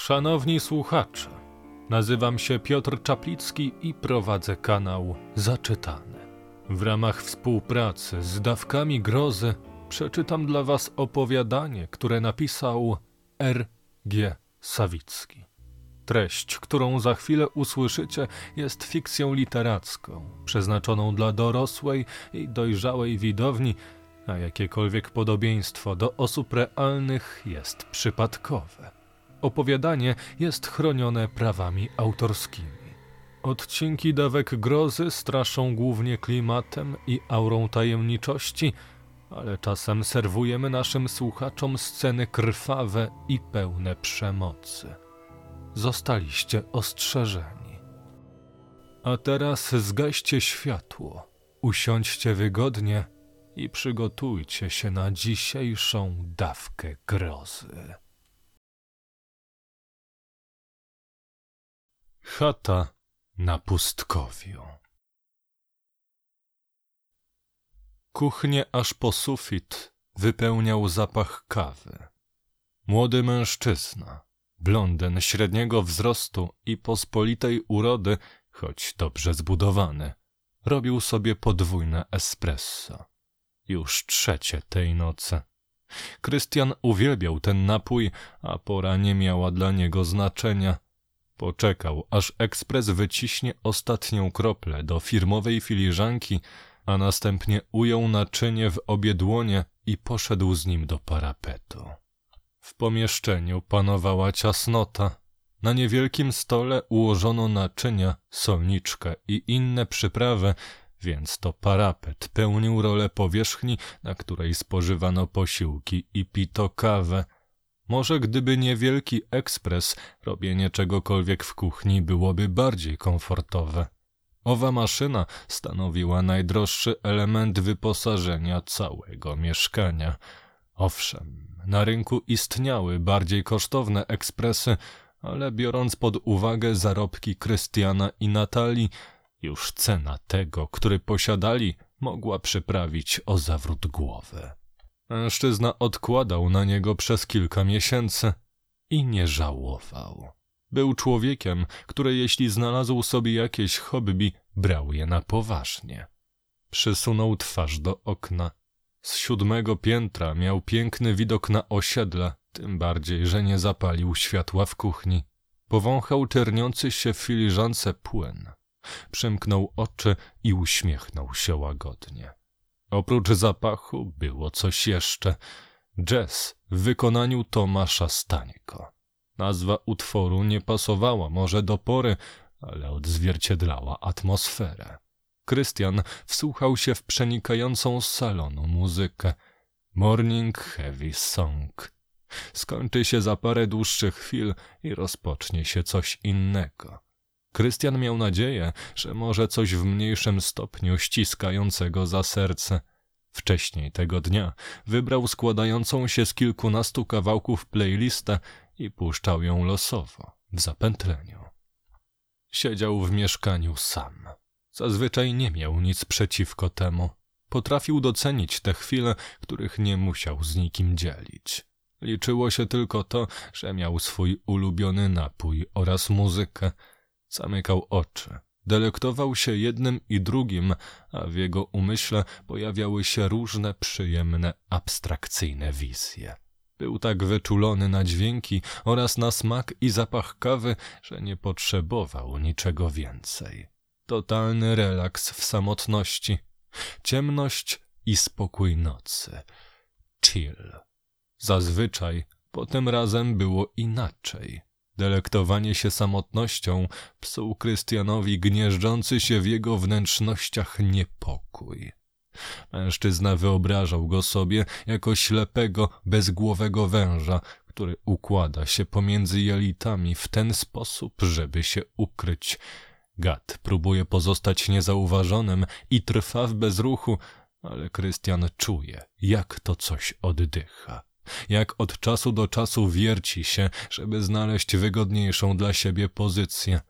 Szanowni słuchacze, nazywam się Piotr Czaplicki i prowadzę kanał Zaczytane. W ramach współpracy z dawkami grozy przeczytam dla Was opowiadanie, które napisał R. G. Sawicki. Treść, którą za chwilę usłyszycie, jest fikcją literacką, przeznaczoną dla dorosłej i dojrzałej widowni, a jakiekolwiek podobieństwo do osób realnych jest przypadkowe. Opowiadanie jest chronione prawami autorskimi. Odcinki dawek grozy straszą głównie klimatem i aurą tajemniczości, ale czasem serwujemy naszym słuchaczom sceny krwawe i pełne przemocy. Zostaliście ostrzeżeni. A teraz zgaście światło, usiądźcie wygodnie i przygotujcie się na dzisiejszą dawkę grozy. Chata na pustkowiu. Kuchnię aż po sufit wypełniał zapach kawy. Młody mężczyzna, blondyn średniego wzrostu i pospolitej urody, choć dobrze zbudowany, robił sobie podwójne espresso. Już trzecie tej nocy. Krystian uwielbiał ten napój, a pora nie miała dla niego znaczenia – Poczekał, aż ekspres wyciśnie ostatnią kroplę do firmowej filiżanki, a następnie ujął naczynie w obie dłonie i poszedł z nim do parapetu. W pomieszczeniu panowała ciasnota. Na niewielkim stole ułożono naczynia, solniczkę i inne przyprawy, więc to parapet pełnił rolę powierzchni, na której spożywano posiłki i pito kawę – może gdyby niewielki ekspres, robienie czegokolwiek w kuchni byłoby bardziej komfortowe. Owa maszyna stanowiła najdroższy element wyposażenia całego mieszkania. Owszem, na rynku istniały bardziej kosztowne ekspresy, ale biorąc pod uwagę zarobki Krystiana i Natalii, już cena tego, który posiadali, mogła przyprawić o zawrót głowy. Mężczyzna odkładał na niego przez kilka miesięcy i nie żałował. Był człowiekiem, który jeśli znalazł sobie jakieś hobby, brał je na poważnie. Przysunął twarz do okna. Z siódmego piętra miał piękny widok na osiedle, tym bardziej, że nie zapalił światła w kuchni. Powąchał czerniący się w filiżance płyn. Przymknął oczy i uśmiechnął się łagodnie. Oprócz zapachu było coś jeszcze. Jazz w wykonaniu Tomasza Stańko. Nazwa utworu nie pasowała może do pory, ale odzwierciedlała atmosferę. Krystian wsłuchał się w przenikającą z salonu muzykę. Morning Heavy Song. Skończy się za parę dłuższych chwil i rozpocznie się coś innego. Krystian miał nadzieję, że może coś w mniejszym stopniu ściskającego za serce. Wcześniej tego dnia wybrał składającą się z kilkunastu kawałków playlistę i puszczał ją losowo, w zapętleniu. Siedział w mieszkaniu sam. Zazwyczaj nie miał nic przeciwko temu. Potrafił docenić te chwile, których nie musiał z nikim dzielić. Liczyło się tylko to, że miał swój ulubiony napój oraz muzykę, Zamykał oczy. Delektował się jednym i drugim, a w jego umyśle pojawiały się różne przyjemne, abstrakcyjne wizje. Był tak wyczulony na dźwięki oraz na smak i zapach kawy, że nie potrzebował niczego więcej. Totalny relaks w samotności, ciemność i spokój nocy. Chill. Zazwyczaj, potem razem było inaczej. Delektowanie się samotnością psuł Krystianowi gnieżdżący się w jego wnętrznościach niepokój. Mężczyzna wyobrażał go sobie jako ślepego, bezgłowego węża, który układa się pomiędzy jelitami w ten sposób, żeby się ukryć. Gad próbuje pozostać niezauważonym i trwa w bezruchu, ale Krystian czuje, jak to coś oddycha jak od czasu do czasu wierci się, żeby znaleźć wygodniejszą dla siebie pozycję.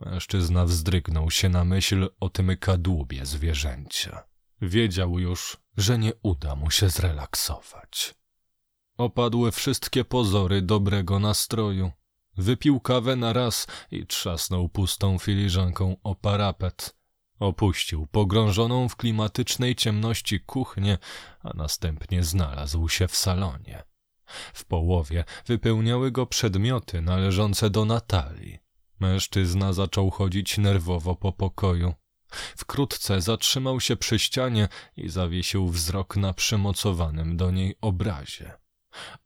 Mężczyzna wzdrygnął się na myśl o tym kadłubie zwierzęcia. Wiedział już, że nie uda mu się zrelaksować. Opadły wszystkie pozory dobrego nastroju. Wypił kawę na raz i trzasnął pustą filiżanką o parapet. Opuścił pogrążoną w klimatycznej ciemności kuchnię, a następnie znalazł się w salonie. W połowie wypełniały go przedmioty należące do Natalii. Mężczyzna zaczął chodzić nerwowo po pokoju. Wkrótce zatrzymał się przy ścianie i zawiesił wzrok na przymocowanym do niej obrazie.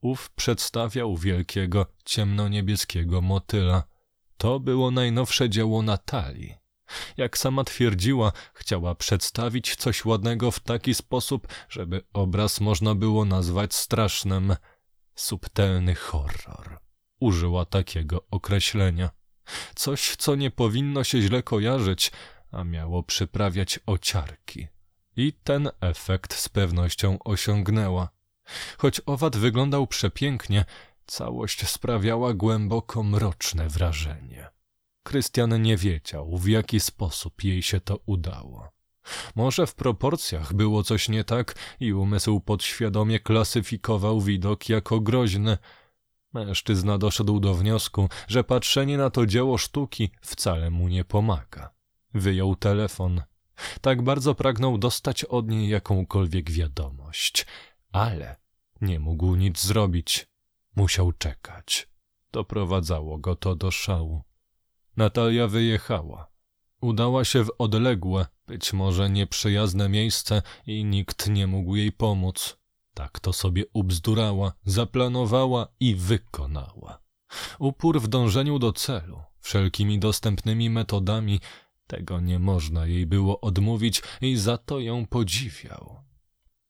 Ów przedstawiał wielkiego, ciemnoniebieskiego motyla. To było najnowsze dzieło Natalii. Jak sama twierdziła, chciała przedstawić coś ładnego w taki sposób, żeby obraz można było nazwać strasznym. Subtelny horror. Użyła takiego określenia. Coś, co nie powinno się źle kojarzyć, a miało przyprawiać ociarki. I ten efekt z pewnością osiągnęła. Choć owad wyglądał przepięknie, całość sprawiała głęboko mroczne wrażenie. Krystian nie wiedział, w jaki sposób jej się to udało. Może w proporcjach było coś nie tak i umysł podświadomie klasyfikował widok jako groźny. Mężczyzna doszedł do wniosku, że patrzenie na to dzieło sztuki wcale mu nie pomaga. Wyjął telefon. Tak bardzo pragnął dostać od niej jakąkolwiek wiadomość, ale nie mógł nic zrobić. Musiał czekać. Doprowadzało go to do szału. Natalia wyjechała. Udała się w odległe, być może nieprzyjazne miejsce i nikt nie mógł jej pomóc. Tak to sobie ubzdurała, zaplanowała i wykonała. Upór w dążeniu do celu, wszelkimi dostępnymi metodami, tego nie można jej było odmówić i za to ją podziwiał.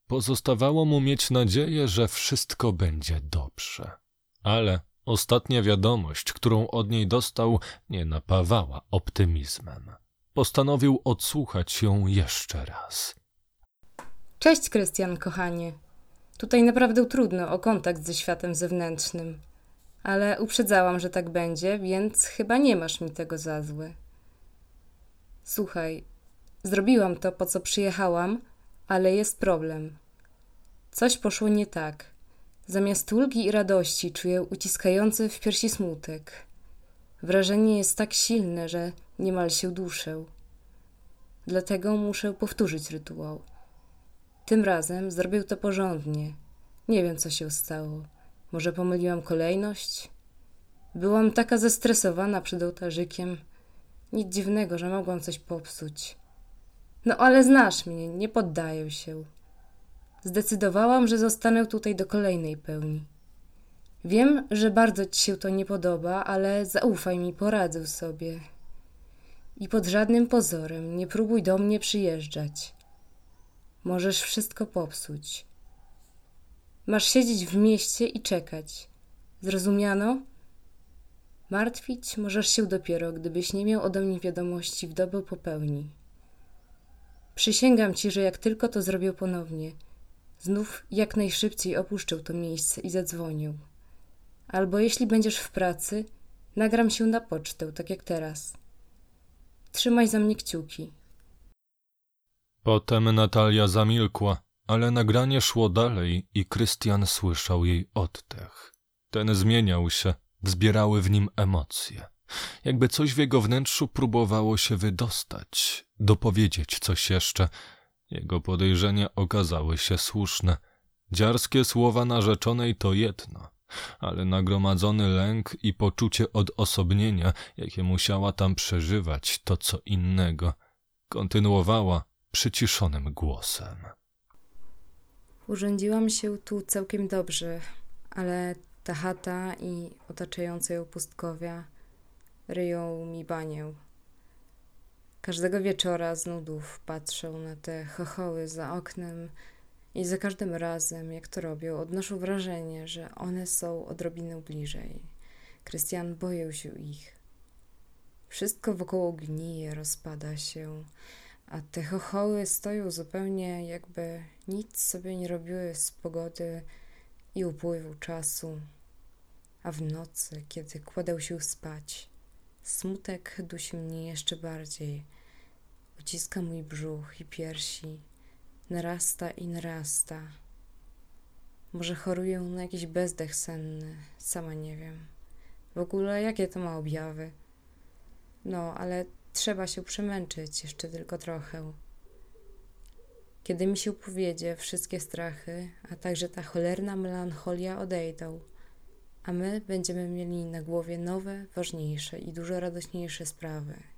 Pozostawało mu mieć nadzieję, że wszystko będzie dobrze. Ale ostatnia wiadomość, którą od niej dostał, nie napawała optymizmem. Postanowił odsłuchać ją jeszcze raz. Cześć, Krystian, kochanie. Tutaj naprawdę trudno o kontakt ze światem zewnętrznym. Ale uprzedzałam, że tak będzie, więc chyba nie masz mi tego za złe. Słuchaj, zrobiłam to, po co przyjechałam, ale jest problem. Coś poszło nie tak. Zamiast ulgi i radości czuję uciskający w piersi smutek. Wrażenie jest tak silne, że niemal się duszę. Dlatego muszę powtórzyć rytuał. Tym razem zrobił to porządnie. Nie wiem, co się stało. Może pomyliłam kolejność? Byłam taka zestresowana przed ołtarzykiem. Nic dziwnego, że mogłam coś popsuć. No ale znasz mnie, nie poddaję się. Zdecydowałam, że zostanę tutaj do kolejnej pełni. Wiem, że bardzo ci się to nie podoba, ale zaufaj mi, poradzę sobie. I pod żadnym pozorem nie próbuj do mnie przyjeżdżać. Możesz wszystko popsuć. Masz siedzieć w mieście i czekać. Zrozumiano? Martwić możesz się dopiero, gdybyś nie miał ode mnie wiadomości w dobę popełni. Przysięgam ci, że jak tylko to zrobię ponownie, znów jak najszybciej opuszczę to miejsce i zadzwonił. Albo jeśli będziesz w pracy, nagram się na pocztę, tak jak teraz. Trzymaj za mnie kciuki. Potem Natalia zamilkła, ale nagranie szło dalej i Krystian słyszał jej oddech. Ten zmieniał się, wzbierały w nim emocje. Jakby coś w jego wnętrzu próbowało się wydostać, dopowiedzieć coś jeszcze. Jego podejrzenia okazały się słuszne. Dziarskie słowa narzeczonej to jedno, ale nagromadzony lęk i poczucie odosobnienia, jakie musiała tam przeżywać, to co innego. Kontynuowała przyciszonym głosem. Urządziłam się tu całkiem dobrze, ale ta chata i otaczające ją pustkowia ryją mi banię. Każdego wieczora z nudów patrzę na te chochoły za oknem i za każdym razem, jak to robią, odnoszę wrażenie, że one są odrobinę bliżej. Krystian boję się ich. Wszystko wokoło gnije, rozpada się, a te chochoły stoją zupełnie jakby nic sobie nie robiły z pogody i upływu czasu. A w nocy, kiedy kładę się spać, smutek dusi mnie jeszcze bardziej. Uciska mój brzuch i piersi, narasta i narasta. Może choruję na jakiś bezdech senny, sama nie wiem. W ogóle jakie to ma objawy? No, ale trzeba się przemęczyć jeszcze tylko trochę. Kiedy mi się powiedzie, wszystkie strachy, a także ta cholerna melancholia odejdą, a my będziemy mieli na głowie nowe, ważniejsze i dużo radośniejsze sprawy.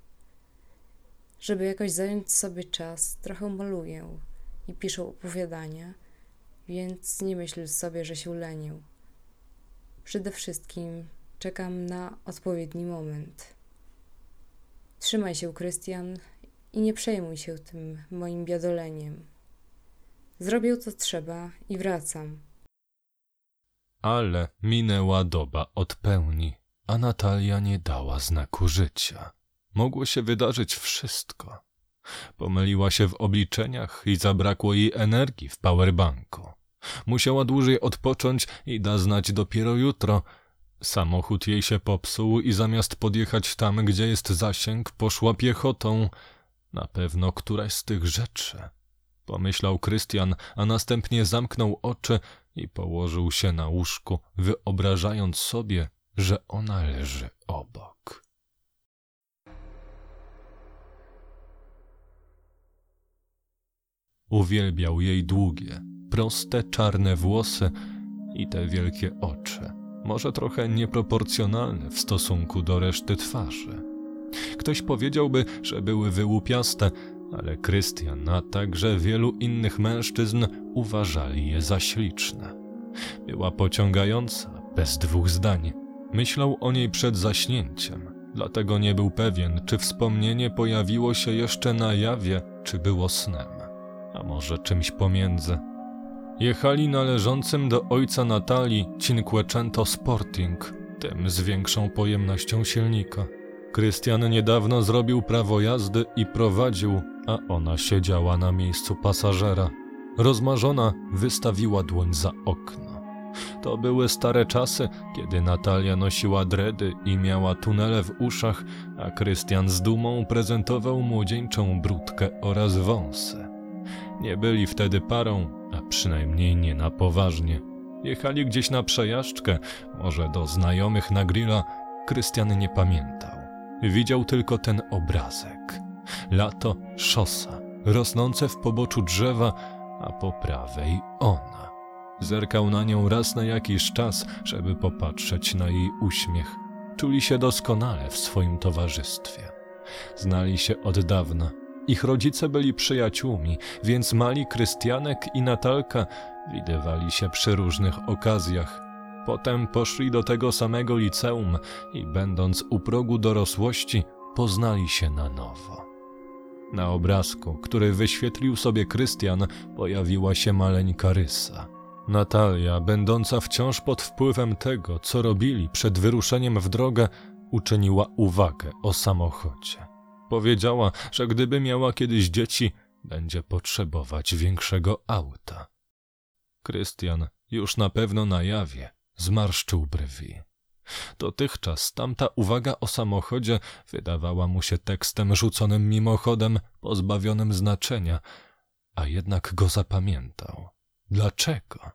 Żeby jakoś zająć sobie czas, trochę maluję i piszę opowiadania, więc nie myśl sobie, że się lenię. Przede wszystkim czekam na odpowiedni moment. Trzymaj się, Krystian, i nie przejmuj się tym moim biadoleniem. Zrobię co trzeba i wracam. Ale minęła doba od pełni, a Natalia nie dała znaku życia. Mogło się wydarzyć wszystko. Pomyliła się w obliczeniach i zabrakło jej energii w powerbanku. Musiała dłużej odpocząć i da znać dopiero jutro. Samochód jej się popsuł i zamiast podjechać tam, gdzie jest zasięg, poszła piechotą. Na pewno któraś z tych rzeczy. Pomyślał Krystian, a następnie zamknął oczy i położył się na łóżku, wyobrażając sobie, że ona leży obok. Uwielbiał jej długie, proste, czarne włosy i te wielkie oczy, może trochę nieproporcjonalne w stosunku do reszty twarzy. Ktoś powiedziałby, że były wyłupiaste, ale Krystian, a także wielu innych mężczyzn uważali je za śliczne. Była pociągająca, bez dwóch zdań. Myślał o niej przed zaśnięciem, dlatego nie był pewien, czy wspomnienie pojawiło się jeszcze na jawie, czy było snem, a może czymś pomiędzy. Jechali należącym do ojca Natalii Cinquecento Sporting, tym z większą pojemnością silnika. Krystian niedawno zrobił prawo jazdy i prowadził, a ona siedziała na miejscu pasażera. Rozmarzona wystawiła dłoń za okno. To były stare czasy, kiedy Natalia nosiła dredy i miała tunele w uszach, a Krystian z dumą prezentował młodzieńczą brudkę oraz wąsy. Nie byli wtedy parą, a przynajmniej nie na poważnie. Jechali gdzieś na przejażdżkę, może do znajomych na grilla. Krystian nie pamiętał. Widział tylko ten obrazek. Lato, szosa, rosnące w poboczu drzewa, a po prawej ona. Zerkał na nią raz na jakiś czas, żeby popatrzeć na jej uśmiech. Czuli się doskonale w swoim towarzystwie. Znali się od dawna. Ich rodzice byli przyjaciółmi, więc mali Krystianek i Natalka widywali się przy różnych okazjach. Potem poszli do tego samego liceum i będąc u progu dorosłości, poznali się na nowo. Na obrazku, który wyświetlił sobie Krystian, pojawiła się maleńka rysa. Natalia, będąca wciąż pod wpływem tego, co robili przed wyruszeniem w drogę, uczyniła uwagę o samochodzie. Powiedziała, że gdyby miała kiedyś dzieci, będzie potrzebować większego auta. Krystian, już na pewno na jawie, zmarszczył brwi. Dotychczas tamta uwaga o samochodzie wydawała mu się tekstem rzuconym mimochodem, pozbawionym znaczenia, a jednak go zapamiętał. Dlaczego?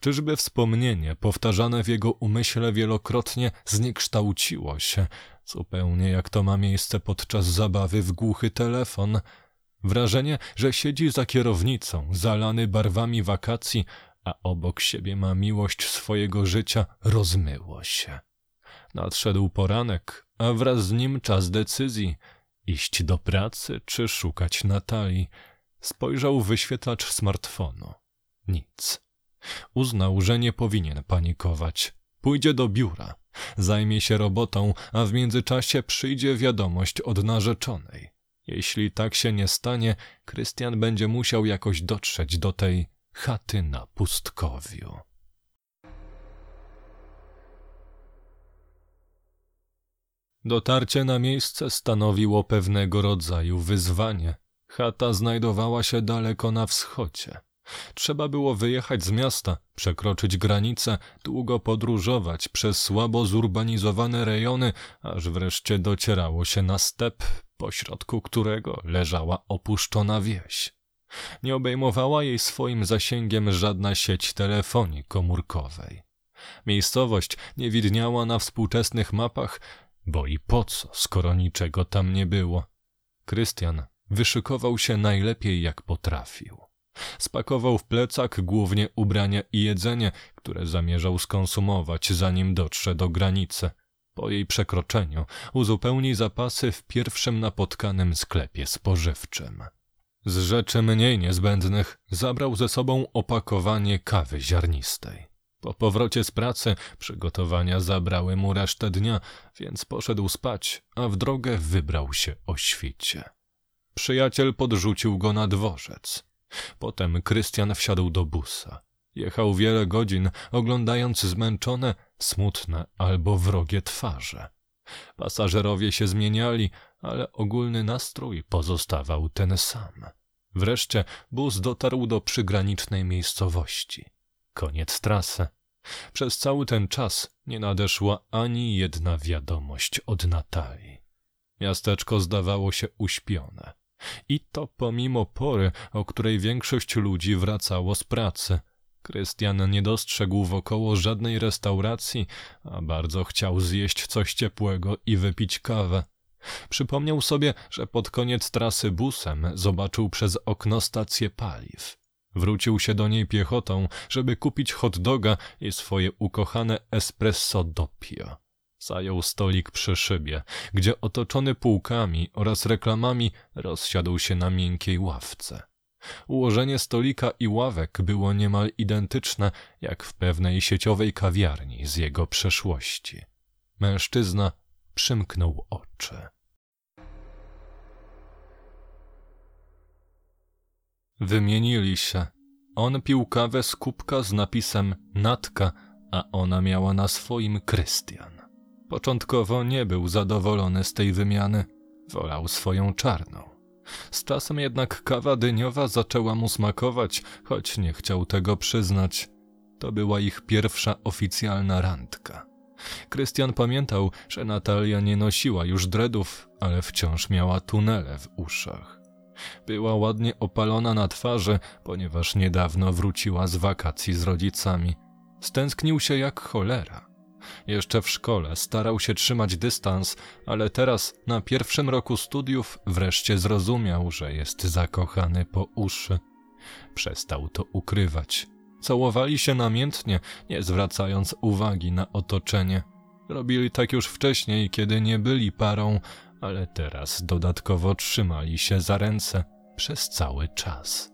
Czyżby wspomnienie, powtarzane w jego umyśle wielokrotnie, zniekształciło się, zupełnie jak to ma miejsce podczas zabawy w głuchy telefon? Wrażenie, że siedzi za kierownicą, zalany barwami wakacji, a obok siebie ma miłość swojego życia, rozmyło się. Nadszedł poranek, a wraz z nim czas decyzji iść do pracy czy szukać Natalii. Spojrzał w wyświetlacz smartfonu. Nic. Uznał, że nie powinien panikować. Pójdzie do biura, zajmie się robotą, a w międzyczasie przyjdzie wiadomość od narzeczonej. Jeśli tak się nie stanie, Krystian będzie musiał jakoś dotrzeć do tej chaty na pustkowiu. Dotarcie na miejsce stanowiło pewnego rodzaju wyzwanie. Chata znajdowała się daleko na wschodzie. Trzeba było wyjechać z miasta, przekroczyć granicę, długo podróżować przez słabo zurbanizowane rejony, aż wreszcie docierało się na step, pośrodku którego leżała opuszczona wieś. Nie obejmowała jej swoim zasięgiem żadna sieć telefonii komórkowej. Miejscowość nie widniała na współczesnych mapach, bo i po co, skoro niczego tam nie było. Krystian wyszykował się najlepiej jak potrafił. Spakował w plecak głównie ubrania i jedzenie, które zamierzał skonsumować, zanim dotrze do granicy. Po jej przekroczeniu uzupełni zapasy w pierwszym napotkanym sklepie spożywczym. Z rzeczy mniej niezbędnych zabrał ze sobą opakowanie kawy ziarnistej. Po powrocie z pracy przygotowania zabrały mu resztę dnia, więc poszedł spać, a w drogę wybrał się o świcie. Przyjaciel podrzucił go na dworzec. Potem Krystian wsiadł do busa. Jechał wiele godzin, oglądając zmęczone, smutne albo wrogie twarze. Pasażerowie się zmieniali, ale ogólny nastrój pozostawał ten sam. Wreszcie bus dotarł do przygranicznej miejscowości. Koniec trasy. Przez cały ten czas nie nadeszła ani jedna wiadomość od Natalii. Miasteczko zdawało się uśpione. I to pomimo pory, o której większość ludzi wracało z pracy. Krystian nie dostrzegł wokoło żadnej restauracji, a bardzo chciał zjeść coś ciepłego i wypić kawę. Przypomniał sobie, że pod koniec trasy busem zobaczył przez okno stację paliw. Wrócił się do niej piechotą, żeby kupić hot doga i swoje ukochane espresso doppio. Zajął stolik przy szybie, gdzie otoczony półkami oraz reklamami rozsiadł się na miękkiej ławce. Ułożenie stolika i ławek było niemal identyczne jak w pewnej sieciowej kawiarni z jego przeszłości. Mężczyzna przymknął oczy. Wymienili się. On pił kawę z kubka z napisem Natka, a ona miała na swoim Krystian. Początkowo nie był zadowolony z tej wymiany, wolał swoją czarną. Z czasem jednak kawa dyniowa zaczęła mu smakować, choć nie chciał tego przyznać. To była ich pierwsza oficjalna randka. Krystian pamiętał, że Natalia nie nosiła już dreadów, ale wciąż miała tunele w uszach. Była ładnie opalona na twarzy, ponieważ niedawno wróciła z wakacji z rodzicami. Stęsknił się jak cholera. Jeszcze w szkole starał się trzymać dystans, ale teraz, na pierwszym roku studiów, wreszcie zrozumiał, że jest zakochany po uszy. Przestał to ukrywać. Całowali się namiętnie, nie zwracając uwagi na otoczenie. Robili tak już wcześniej, kiedy nie byli parą, ale teraz dodatkowo trzymali się za ręce przez cały czas.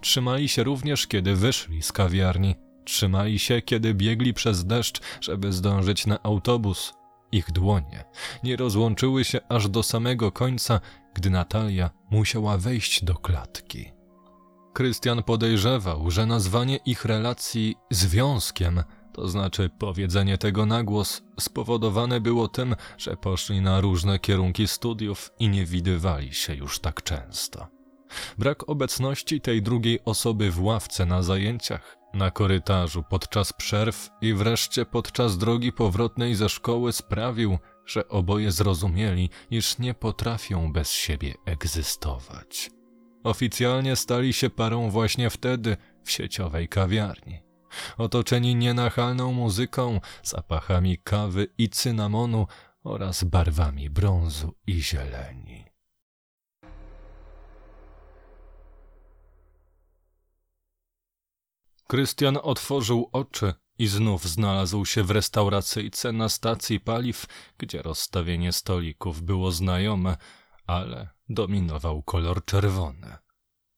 Trzymali się również, kiedy wyszli z kawiarni. Trzymali się, kiedy biegli przez deszcz, żeby zdążyć na autobus. Ich dłonie nie rozłączyły się aż do samego końca, gdy Natalia musiała wejść do klatki. Krystian podejrzewał, że nazwanie ich relacji związkiem, to znaczy powiedzenie tego na głos, spowodowane było tym, że poszli na różne kierunki studiów i nie widywali się już tak często. Brak obecności tej drugiej osoby w ławce na zajęciach, na korytarzu podczas przerw i wreszcie podczas drogi powrotnej ze szkoły sprawił, że oboje zrozumieli, iż nie potrafią bez siebie egzystować. Oficjalnie stali się parą właśnie wtedy w sieciowej kawiarni. Otoczeni nienachalną muzyką, zapachami kawy i cynamonu oraz barwami brązu i zieleni. Krystian otworzył oczy i znów znalazł się w restauracyjce na stacji paliw, gdzie rozstawienie stolików było znajome, ale dominował kolor czerwony.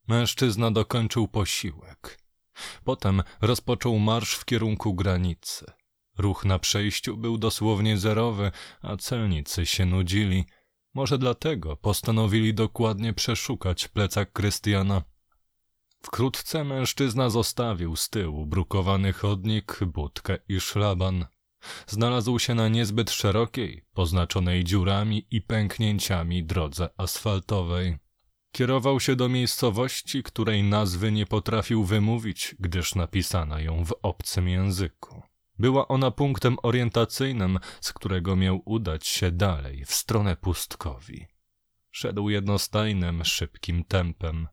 Mężczyzna dokończył posiłek. Potem rozpoczął marsz w kierunku granicy. Ruch na przejściu był dosłownie zerowy, a celnicy się nudzili. Może dlatego postanowili dokładnie przeszukać plecak Krystiana Wkrótce mężczyzna zostawił z tyłu brukowany chodnik, budkę i szlaban. Znalazł się na niezbyt szerokiej, poznaczonej dziurami i pęknięciami drodze asfaltowej. Kierował się do miejscowości, której nazwy nie potrafił wymówić, gdyż napisano ją w obcym języku. Była ona punktem orientacyjnym, z którego miał udać się dalej, w stronę pustkowi. Szedł jednostajnym, szybkim tempem.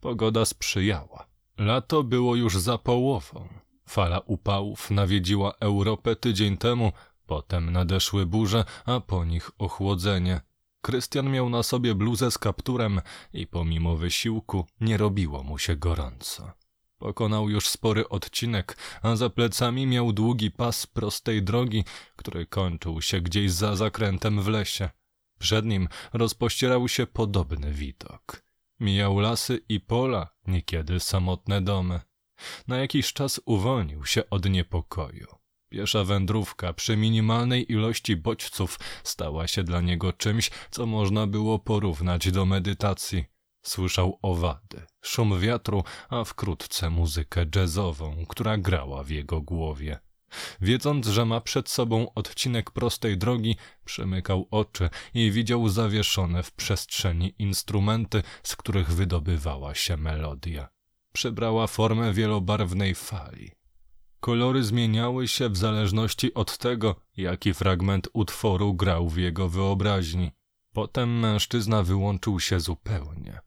Pogoda sprzyjała. Lato było już za połową. Fala upałów nawiedziła Europę tydzień temu, potem nadeszły burze, a po nich ochłodzenie. Krystian miał na sobie bluzę z kapturem i pomimo wysiłku nie robiło mu się gorąco. Pokonał już spory odcinek, a za plecami miał długi pas prostej drogi, który kończył się gdzieś za zakrętem w lesie. Przed nim rozpościerał się podobny widok. Mijał lasy i pola, niekiedy samotne domy. Na jakiś czas uwolnił się od niepokoju. Piesza wędrówka przy minimalnej ilości bodźców stała się dla niego czymś, co można było porównać do medytacji. Słyszał owady, szum wiatru, a wkrótce muzykę jazzową, która grała w jego głowie. Wiedząc, że ma przed sobą odcinek prostej drogi, przemykał oczy i widział zawieszone w przestrzeni instrumenty, z których wydobywała się melodia. Przybrała formę wielobarwnej fali. Kolory zmieniały się w zależności od tego, jaki fragment utworu grał w jego wyobraźni. Potem mężczyzna wyłączył się zupełnie.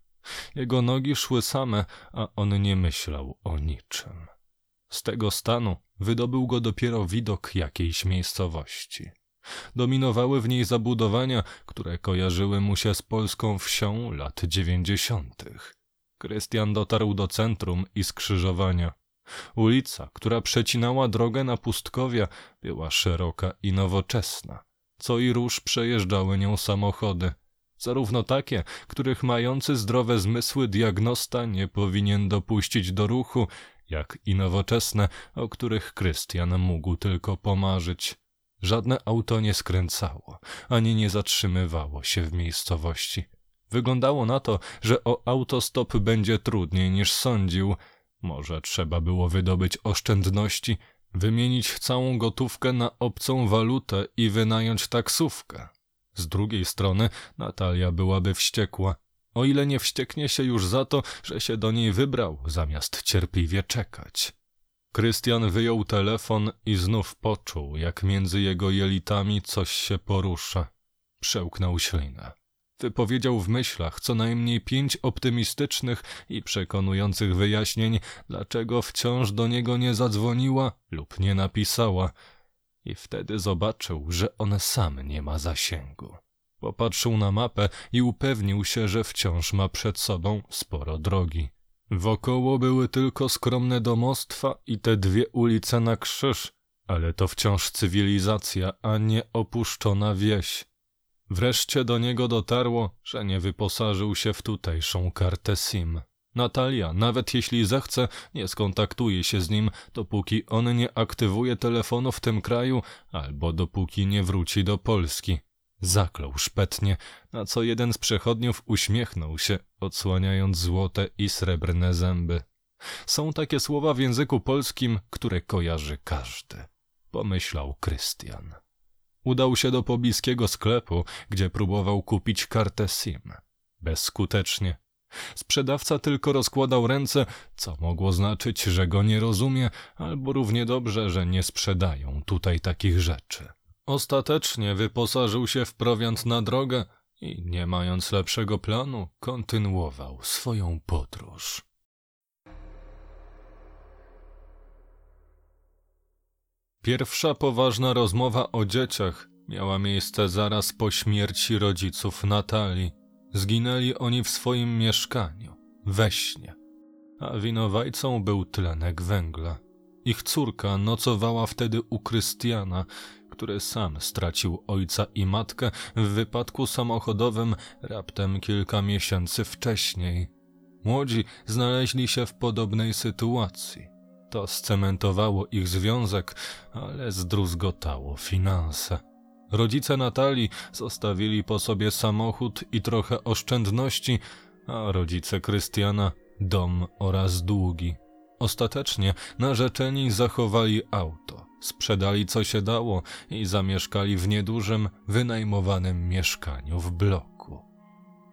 Jego nogi szły same, a on nie myślał o niczym. Z tego stanu wydobył go dopiero widok jakiejś miejscowości. Dominowały w niej zabudowania, które kojarzyły mu się z polską wsią lat dziewięćdziesiątych. Krystian dotarł do centrum i skrzyżowania. Ulica, która przecinała drogę na pustkowia, była szeroka i nowoczesna. Co i róż przejeżdżały nią samochody. Zarówno takie, których mający zdrowe zmysły diagnosta nie powinien dopuścić do ruchu, jak i nowoczesne, o których Krystian mógł tylko pomarzyć. Żadne auto nie skręcało, ani nie zatrzymywało się w miejscowości. Wyglądało na to, że o autostop będzie trudniej niż sądził. Może trzeba było wydobyć oszczędności, wymienić całą gotówkę na obcą walutę i wynająć taksówkę. Z drugiej strony Natalia byłaby wściekła o ile nie wścieknie się już za to, że się do niej wybrał, zamiast cierpliwie czekać. Krystian wyjął telefon i znów poczuł, jak między jego jelitami coś się porusza. Przełknął ślinę. Wypowiedział w myślach co najmniej pięć optymistycznych i przekonujących wyjaśnień, dlaczego wciąż do niego nie zadzwoniła lub nie napisała. I wtedy zobaczył, że on sam nie ma zasięgu. Popatrzył na mapę i upewnił się, że wciąż ma przed sobą sporo drogi. Wokoło były tylko skromne domostwa i te dwie ulice na krzyż, ale to wciąż cywilizacja, a nie opuszczona wieś. Wreszcie do niego dotarło, że nie wyposażył się w tutejszą kartę SIM. Natalia, nawet jeśli zechce, nie skontaktuje się z nim, dopóki on nie aktywuje telefonu w tym kraju albo dopóki nie wróci do Polski. Zaklął szpetnie, na co jeden z przechodniów uśmiechnął się, odsłaniając złote i srebrne zęby. Są takie słowa w języku polskim, które kojarzy każdy. Pomyślał Krystian. Udał się do pobliskiego sklepu, gdzie próbował kupić kartę SIM. Bezskutecznie. Sprzedawca tylko rozkładał ręce, co mogło znaczyć, że go nie rozumie, albo równie dobrze, że nie sprzedają tutaj takich rzeczy. Ostatecznie wyposażył się w prowiant na drogę i, nie mając lepszego planu, kontynuował swoją podróż. Pierwsza poważna rozmowa o dzieciach miała miejsce zaraz po śmierci rodziców Natalii. Zginęli oni w swoim mieszkaniu, we śnie, a winowajcą był tlenek węgla. Ich córka nocowała wtedy u Krystiana, który sam stracił ojca i matkę w wypadku samochodowym raptem kilka miesięcy wcześniej. Młodzi znaleźli się w podobnej sytuacji. To scementowało ich związek, ale zdruzgotało finanse. Rodzice Natalii zostawili po sobie samochód i trochę oszczędności, a rodzice Krystiana dom oraz długi. Ostatecznie narzeczeni zachowali auto, sprzedali co się dało i zamieszkali w niedużym, wynajmowanym mieszkaniu w bloku.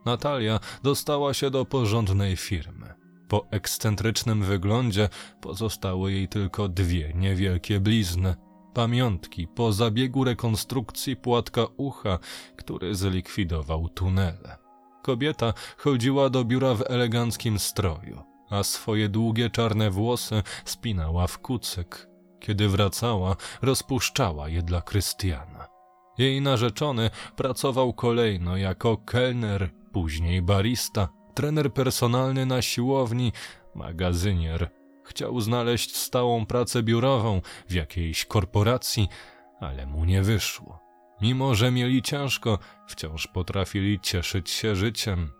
Natalia dostała się do porządnej firmy. Po ekscentrycznym wyglądzie pozostały jej tylko dwie niewielkie blizny. Pamiątki po zabiegu rekonstrukcji płatka ucha, który zlikwidował tunele. Kobieta chodziła do biura w eleganckim stroju a swoje długie czarne włosy spinała w kucyk. Kiedy wracała, rozpuszczała je dla Krystiana. Jej narzeczony pracował kolejno jako kelner, później barista, trener personalny na siłowni, magazynier. Chciał znaleźć stałą pracę biurową w jakiejś korporacji, ale mu nie wyszło. Mimo, że mieli ciężko, wciąż potrafili cieszyć się życiem.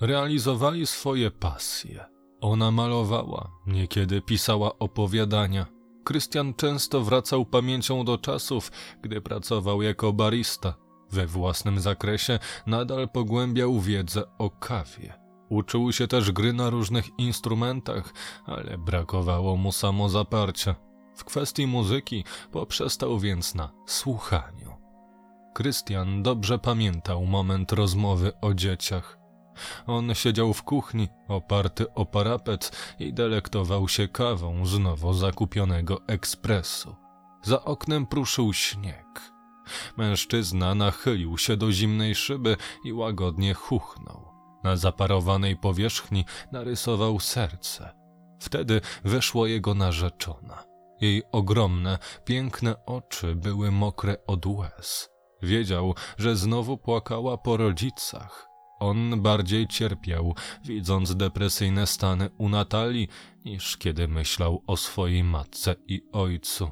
Realizowali swoje pasje. Ona malowała, niekiedy pisała opowiadania. Krystian często wracał pamięcią do czasów, gdy pracował jako barista. We własnym zakresie nadal pogłębiał wiedzę o kawie. Uczył się też gry na różnych instrumentach, ale brakowało mu samozaparcia. W kwestii muzyki poprzestał więc na słuchaniu. Krystian dobrze pamiętał moment rozmowy o dzieciach. On siedział w kuchni, oparty o parapet i delektował się kawą z nowo zakupionego ekspresu. Za oknem pruszył śnieg. Mężczyzna nachylił się do zimnej szyby i łagodnie chuchnął. Na zaparowanej powierzchni narysował serce. Wtedy weszło jego narzeczona. Jej ogromne, piękne oczy były mokre od łez. Wiedział, że znowu płakała po rodzicach. On bardziej cierpiał, widząc depresyjne stany u Natalii, niż kiedy myślał o swojej matce i ojcu.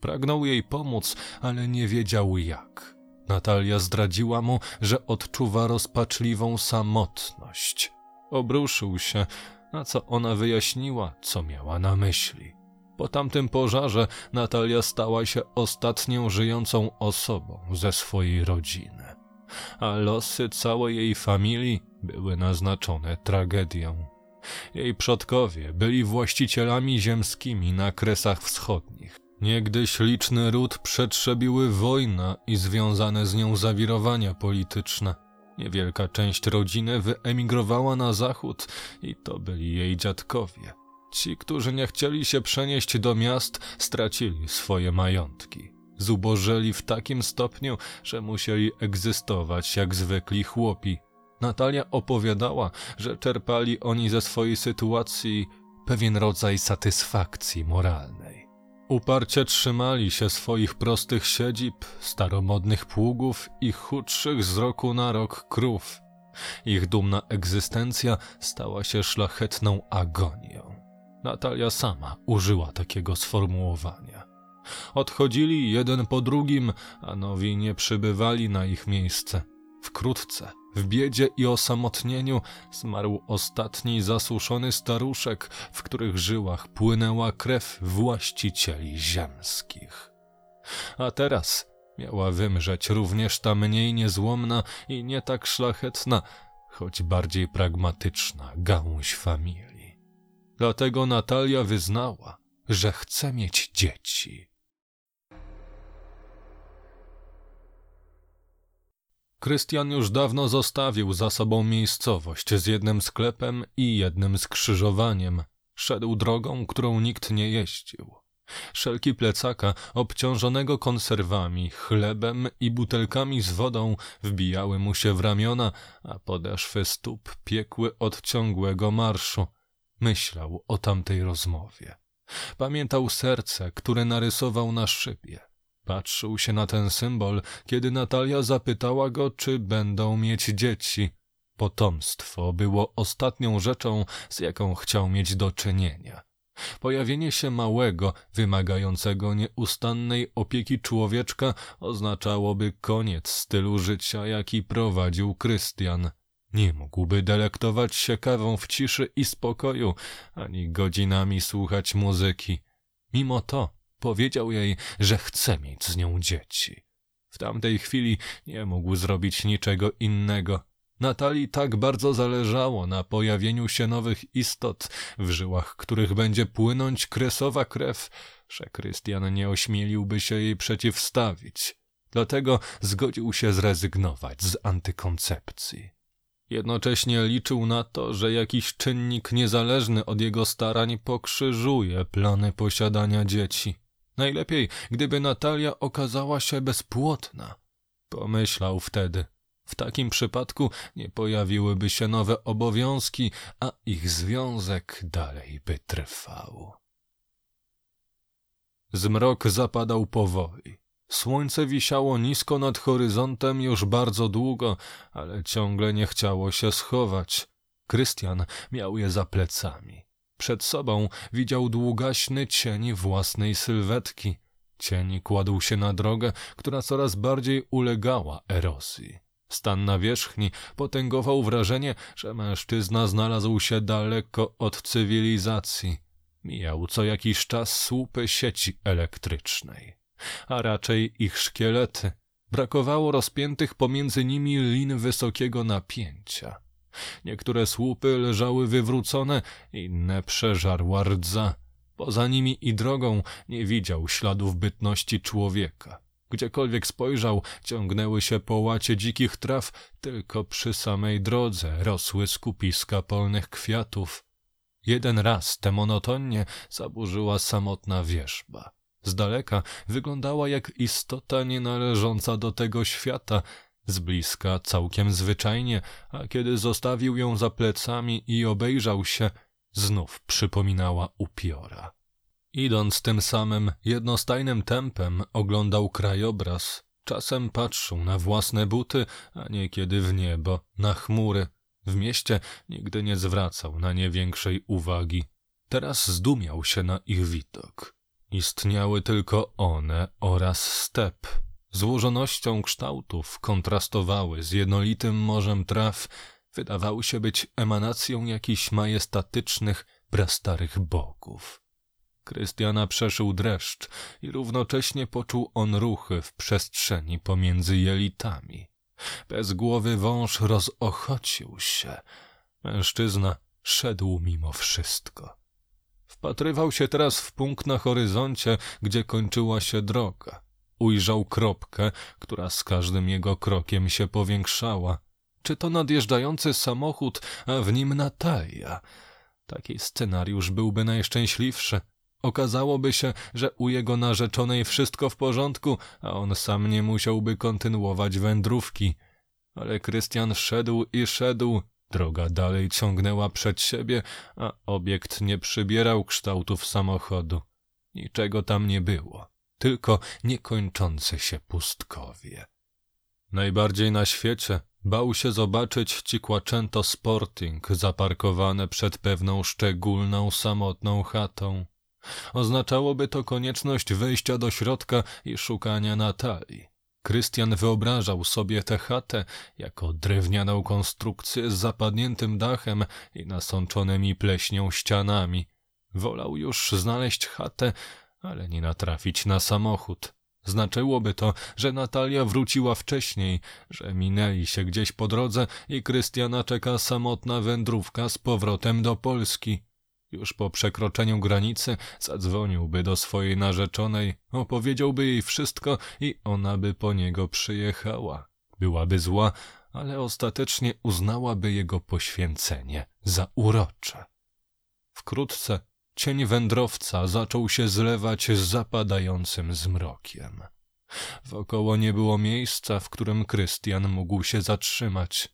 Pragnął jej pomóc, ale nie wiedział jak. Natalia zdradziła mu, że odczuwa rozpaczliwą samotność. Obruszył się, na co ona wyjaśniła, co miała na myśli. Po tamtym pożarze Natalia stała się ostatnią żyjącą osobą ze swojej rodziny, a losy całej jej familii były naznaczone tragedią. Jej przodkowie byli właścicielami ziemskimi na kresach wschodnich. Niegdyś liczny ród przetrzebiły wojna i związane z nią zawirowania polityczne. Niewielka część rodziny wyemigrowała na zachód i to byli jej dziadkowie. Ci, którzy nie chcieli się przenieść do miast, stracili swoje majątki. Zubożeli w takim stopniu, że musieli egzystować jak zwykli chłopi. Natalia opowiadała, że czerpali oni ze swojej sytuacji pewien rodzaj satysfakcji moralnej. Uparcie trzymali się swoich prostych siedzib, staromodnych pługów i chudszych z roku na rok krów. Ich dumna egzystencja stała się szlachetną agonią. Natalia sama użyła takiego sformułowania. Odchodzili jeden po drugim, a nowi nie przybywali na ich miejsce. Wkrótce, w biedzie i osamotnieniu, zmarł ostatni zasuszony staruszek, w których żyłach płynęła krew właścicieli ziemskich. A teraz miała wymrzeć również ta mniej niezłomna i nie tak szlachetna, choć bardziej pragmatyczna gałąź familii. Dlatego Natalia wyznała, że chce mieć dzieci. Krystian już dawno zostawił za sobą miejscowość z jednym sklepem i jednym skrzyżowaniem. Szedł drogą, którą nikt nie jeździł. Szelki plecaka, obciążonego konserwami, chlebem i butelkami z wodą, wbijały mu się w ramiona, a podeszwy stóp piekły od ciągłego marszu. Myślał o tamtej rozmowie. Pamiętał serce, które narysował na szybie. Patrzył się na ten symbol, kiedy Natalia zapytała go, czy będą mieć dzieci. Potomstwo było ostatnią rzeczą, z jaką chciał mieć do czynienia. Pojawienie się małego, wymagającego nieustannej opieki człowieczka oznaczałoby koniec stylu życia, jaki prowadził Krystian. Nie mógłby delektować się kawą w ciszy i spokoju, ani godzinami słuchać muzyki. Mimo to powiedział jej, że chce mieć z nią dzieci. W tamtej chwili nie mógł zrobić niczego innego. Natalii tak bardzo zależało na pojawieniu się nowych istot, w żyłach których będzie płynąć kresowa krew, że Krystian nie ośmieliłby się jej przeciwstawić. Dlatego zgodził się zrezygnować z antykoncepcji. Jednocześnie liczył na to, że jakiś czynnik niezależny od jego starań pokrzyżuje plany posiadania dzieci. Najlepiej, gdyby Natalia okazała się bezpłodna. Pomyślał wtedy. W takim przypadku nie pojawiłyby się nowe obowiązki, a ich związek dalej by trwał. Zmrok zapadał powoli. Słońce wisiało nisko nad horyzontem już bardzo długo, ale ciągle nie chciało się schować. Krystian miał je za plecami. Przed sobą widział długaśny cień własnej sylwetki. Cień kładł się na drogę, która coraz bardziej ulegała erozji. Stan na wierzchni potęgował wrażenie, że mężczyzna znalazł się daleko od cywilizacji. Mijał co jakiś czas słupy sieci elektrycznej, a raczej ich szkielety. Brakowało rozpiętych pomiędzy nimi lin wysokiego napięcia. Niektóre słupy leżały wywrócone, inne przeżarła rdza. Poza nimi i drogą nie widział śladów bytności człowieka. Gdziekolwiek spojrzał, ciągnęły się połacie dzikich traw, tylko przy samej drodze rosły skupiska polnych kwiatów. Jeden raz tę monotonię zaburzyła samotna wierzba. Z daleka wyglądała jak istota nienależąca do tego świata, z bliska całkiem zwyczajnie, a kiedy zostawił ją za plecami i obejrzał się, znów przypominała upiora. Idąc tym samym jednostajnym tempem, oglądał krajobraz. Czasem patrzył na własne buty, a niekiedy w niebo, na chmury. W mieście nigdy nie zwracał na nie większej uwagi. Teraz zdumiał się na ich widok. Istniały tylko one oraz step. Złożonością kształtów kontrastowały z jednolitym morzem traw, wydawały się być emanacją jakichś majestatycznych, prastarych bogów. Krystiana przeszył dreszcz i równocześnie poczuł on ruchy w przestrzeni pomiędzy jelitami. Bez głowy wąż rozochocił się. Mężczyzna szedł mimo wszystko. Wpatrywał się teraz w punkt na horyzoncie, gdzie kończyła się droga. Ujrzał kropkę, która z każdym jego krokiem się powiększała. Czy to nadjeżdżający samochód, a w nim Natalia? Taki scenariusz byłby najszczęśliwszy. Okazałoby się, że u jego narzeczonej wszystko w porządku, a on sam nie musiałby kontynuować wędrówki. Ale Krystian szedł i szedł, droga dalej ciągnęła przed siebie, a obiekt nie przybierał kształtów samochodu. Niczego tam nie było, tylko niekończące się pustkowie. Najbardziej na świecie bał się zobaczyć Cikłaczęto Sporting zaparkowane przed pewną szczególną, samotną chatą. Oznaczałoby to konieczność wejścia do środka i szukania Natalii. Krystian wyobrażał sobie tę chatę jako drewnianą konstrukcję z zapadniętym dachem i nasączonymi pleśnią ścianami. Wolał już znaleźć chatę, ale nie natrafić na samochód. Znaczyłoby to, że Natalia wróciła wcześniej, że minęli się gdzieś po drodze i Krystiana czeka samotna wędrówka z powrotem do Polski. Już po przekroczeniu granicy zadzwoniłby do swojej narzeczonej, opowiedziałby jej wszystko i ona by po niego przyjechała. Byłaby zła, ale ostatecznie uznałaby jego poświęcenie za urocze. Wkrótce cień wędrowca zaczął się zlewać z zapadającym zmrokiem. Wokoło nie było miejsca, w którym Krystian mógł się zatrzymać.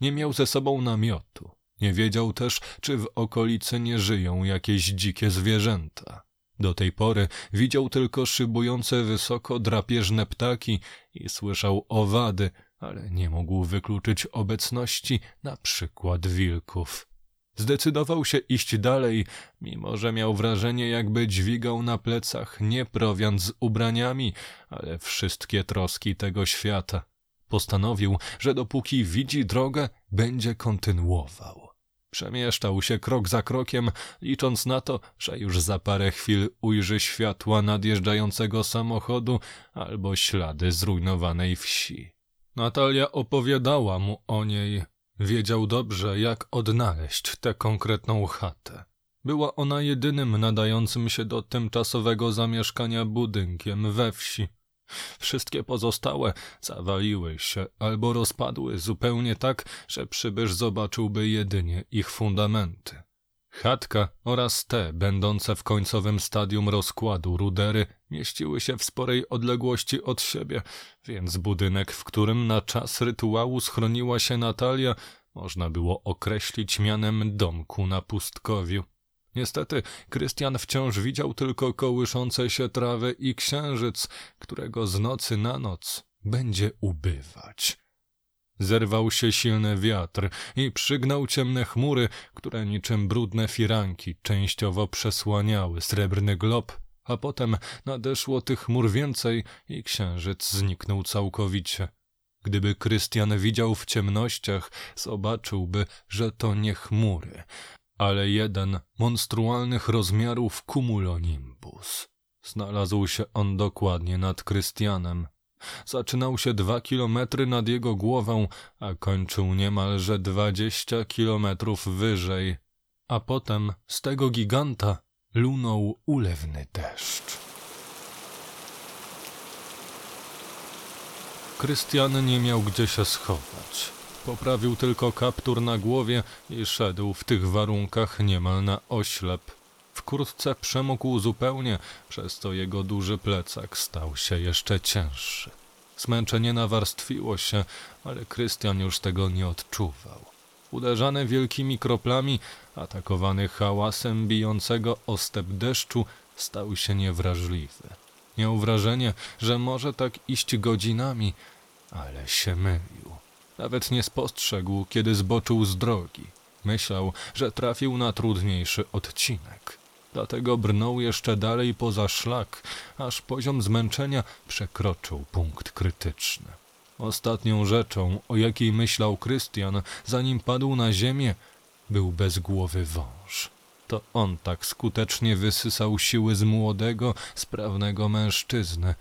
Nie miał ze sobą namiotu. Nie wiedział też, czy w okolicy nie żyją jakieś dzikie zwierzęta. Do tej pory widział tylko szybujące wysoko drapieżne ptaki i słyszał owady, ale nie mógł wykluczyć obecności na przykład wilków. Zdecydował się iść dalej, mimo że miał wrażenie, jakby dźwigał na plecach nie prowiant z ubraniami, ale wszystkie troski tego świata. Postanowił, że dopóki widzi drogę, będzie kontynuował. Przemieszczał się krok za krokiem, licząc na to, że już za parę chwil ujrzy światła nadjeżdżającego samochodu albo ślady zrujnowanej wsi. Natalia opowiadała mu o niej. Wiedział dobrze, jak odnaleźć tę konkretną chatę. Była ona jedynym nadającym się do tymczasowego zamieszkania budynkiem we wsi. Wszystkie pozostałe zawaliły się albo rozpadły zupełnie tak, że przybysz zobaczyłby jedynie ich fundamenty. Chatka oraz te, będące w końcowym stadium rozkładu rudery, mieściły się w sporej odległości od siebie, więc budynek, w którym na czas rytuału schroniła się Natalia, można było określić mianem domku na pustkowiu. Niestety, Krystian wciąż widział tylko kołyszące się trawy i księżyc, którego z nocy na noc będzie ubywać. Zerwał się silny wiatr i przygnał ciemne chmury, które niczym brudne firanki częściowo przesłaniały srebrny glob, a potem nadeszło tych chmur więcej i księżyc zniknął całkowicie. Gdyby Krystian widział w ciemnościach, zobaczyłby, że to nie chmury, ale jeden monstrualnych rozmiarów cumulonimbus. Znalazł się on dokładnie nad Krystianem. Zaczynał się dwa kilometry nad jego głową, a kończył niemalże dwadzieścia kilometrów wyżej. A potem z tego giganta lunął ulewny deszcz. Krystian nie miał gdzie się schować. Poprawił tylko kaptur na głowie i szedł w tych warunkach niemal na oślep. Wkrótce przemógł zupełnie, przez co jego duży plecak stał się jeszcze cięższy. Zmęczenie nawarstwiło się, ale Krystian już tego nie odczuwał. Uderzany wielkimi kroplami, atakowany hałasem bijącego o step deszczu, stał się niewrażliwy. Miał wrażenie, że może tak iść godzinami, ale się mylił. Nawet nie spostrzegł, kiedy zboczył z drogi. Myślał, że trafił na trudniejszy odcinek. Dlatego brnął jeszcze dalej poza szlak, aż poziom zmęczenia przekroczył punkt krytyczny. Ostatnią rzeczą, o jakiej myślał Krystian, zanim padł na ziemię, był bezgłowy wąż. To on tak skutecznie wysysał siły z młodego, sprawnego mężczyzny.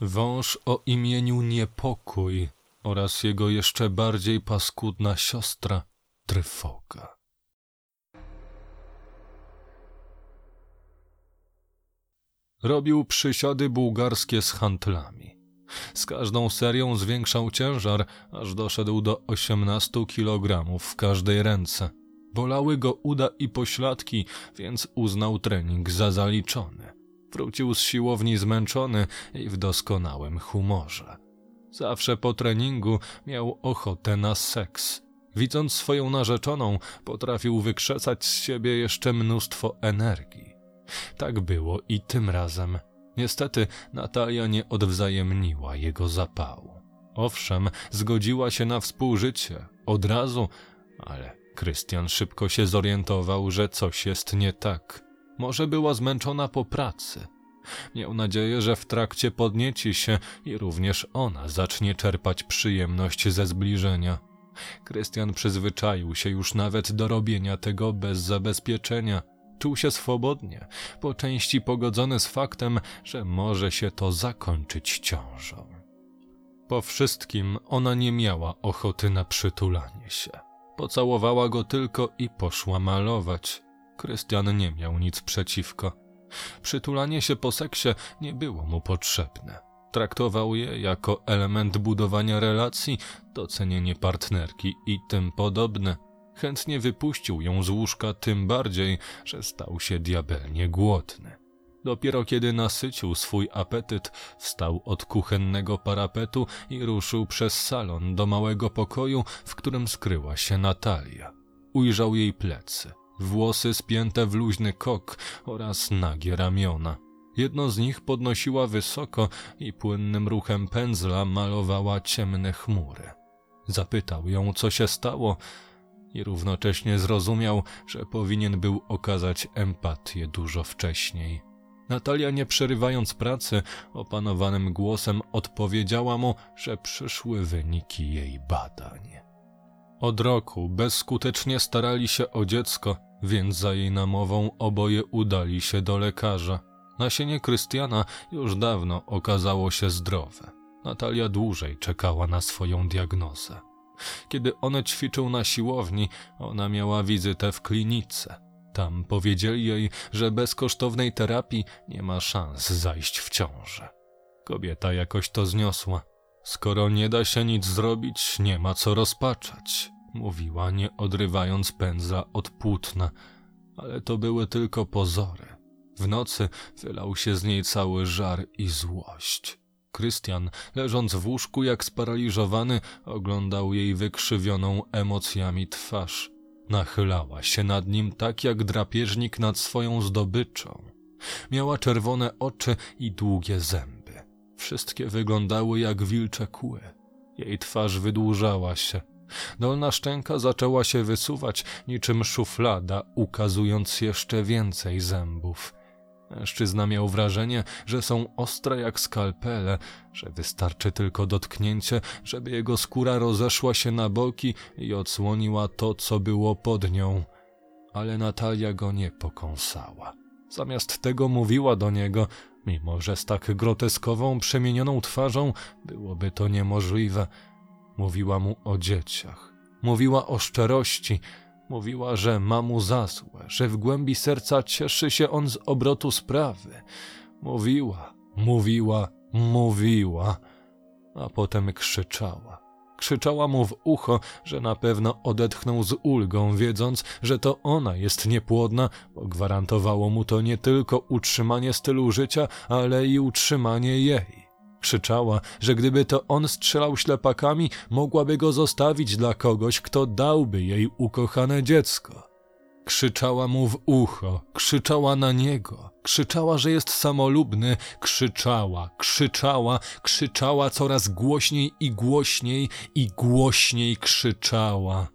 Wąż o imieniu Niepokój oraz jego jeszcze bardziej paskudna siostra Tryfoga. Robił przysiady bułgarskie z hantlami. Z każdą serią zwiększał ciężar, aż doszedł do 18 kg w każdej ręce. Bolały go uda i pośladki, więc uznał trening za zaliczony. Wrócił z siłowni zmęczony i w doskonałym humorze. Zawsze po treningu miał ochotę na seks. Widząc swoją narzeczoną, potrafił wykrzesać z siebie jeszcze mnóstwo energii. Tak było i tym razem. Niestety Natalia nie odwzajemniła jego zapału. Owszem, zgodziła się na współżycie, od razu, ale Krystian szybko się zorientował, że coś jest nie tak. Może była zmęczona po pracy. Miał nadzieję, że w trakcie podnieci się i również ona zacznie czerpać przyjemność ze zbliżenia. Krystian przyzwyczaił się już nawet do robienia tego bez zabezpieczenia. Czuł się swobodnie, po części pogodzony z faktem, że może się to zakończyć ciążą. Po wszystkim ona nie miała ochoty na przytulanie się. Pocałowała go tylko i poszła malować. Krystian nie miał nic przeciwko. Przytulanie się po seksie nie było mu potrzebne. Traktował je jako element budowania relacji, docenienie partnerki i tym podobne. Chętnie wypuścił ją z łóżka, tym bardziej, że stał się diabelnie głodny. Dopiero kiedy nasycił swój apetyt, wstał od kuchennego parapetu i ruszył przez salon do małego pokoju, w którym skryła się Natalia. Ujrzał jej plecy, włosy spięte w luźny kok oraz nagie ramiona. Jedno z nich podnosiła wysoko i płynnym ruchem pędzla malowała ciemne chmury. Zapytał ją, co się stało, i równocześnie zrozumiał, że powinien był okazać empatię dużo wcześniej. Natalia, nie przerywając pracy, opanowanym głosem odpowiedziała mu, że przyszły wyniki jej badań. Od roku bezskutecznie starali się o dziecko, więc za jej namową oboje udali się do lekarza. Nasienie Krystiana już dawno okazało się zdrowe. Natalia dłużej czekała na swoją diagnozę. Kiedy one ćwiczył na siłowni, ona miała wizytę w klinice. Tam powiedzieli jej, że bez kosztownej terapii nie ma szans zajść w ciążę. Kobieta jakoś to zniosła. Skoro nie da się nic zrobić, nie ma co rozpaczać, mówiła, nie odrywając pędza od płótna. ale to były tylko pozory. W nocy wylał się z niej cały żar i złość. Krystian, leżąc w łóżku jak sparaliżowany, oglądał jej wykrzywioną emocjami twarz. Nachylała się nad nim tak jak drapieżnik nad swoją zdobyczą. Miała czerwone oczy i długie zęby. Wszystkie wyglądały jak wilcze kły. Jej twarz wydłużała się. Dolna szczęka zaczęła się wysuwać niczym szuflada, ukazując jeszcze więcej zębów. Mężczyzna miał wrażenie, że są ostre jak skalpele, że wystarczy tylko dotknięcie, żeby jego skóra rozeszła się na boki i odsłoniła to, co było pod nią. Ale Natalia go nie pokąsała. Zamiast tego mówiła do niego, mimo że z tak groteskową, przemienioną twarzą byłoby to niemożliwe. Mówiła mu o dzieciach, mówiła o szczerości, Mówiła, że ma mu za złe, że w głębi serca cieszy się on z obrotu sprawy. Mówiła, mówiła, mówiła, a potem krzyczała. Krzyczała mu w ucho, że na pewno odetchnął z ulgą, wiedząc, że to ona jest niepłodna, bo gwarantowało mu to nie tylko utrzymanie stylu życia, ale i utrzymanie jej. Krzyczała, że gdyby to on strzelał ślepakami, mogłaby go zostawić dla kogoś, kto dałby jej ukochane dziecko. Krzyczała mu w ucho, krzyczała na niego, krzyczała, że jest samolubny, krzyczała, krzyczała, krzyczała coraz głośniej i głośniej i głośniej krzyczała.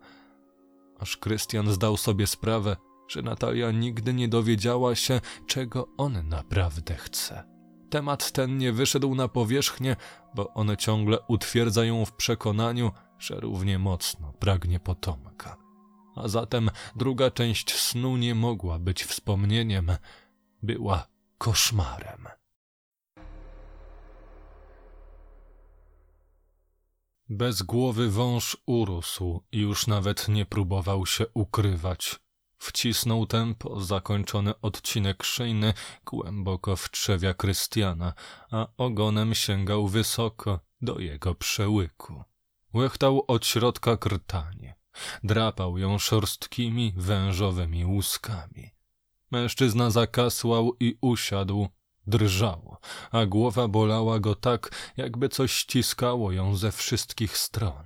Aż Krystian zdał sobie sprawę, że Natalia nigdy nie dowiedziała się, czego on naprawdę chce. Temat ten nie wyszedł na powierzchnię, bo one ciągle utwierdza ją w przekonaniu, że równie mocno pragnie potomka. A zatem druga część snu nie mogła być wspomnieniem, była koszmarem. Bez głowy wąż urósł i już nawet nie próbował się ukrywać. Wcisnął tempo zakończony odcinek szyjny głęboko w trzewia Krystiana, a ogonem sięgał wysoko do jego przełyku. Łechtał od środka krtanie. Drapał ją szorstkimi, wężowymi łuskami. Mężczyzna zakasłał i usiadł, drżał, a głowa bolała go tak, jakby coś ściskało ją ze wszystkich stron.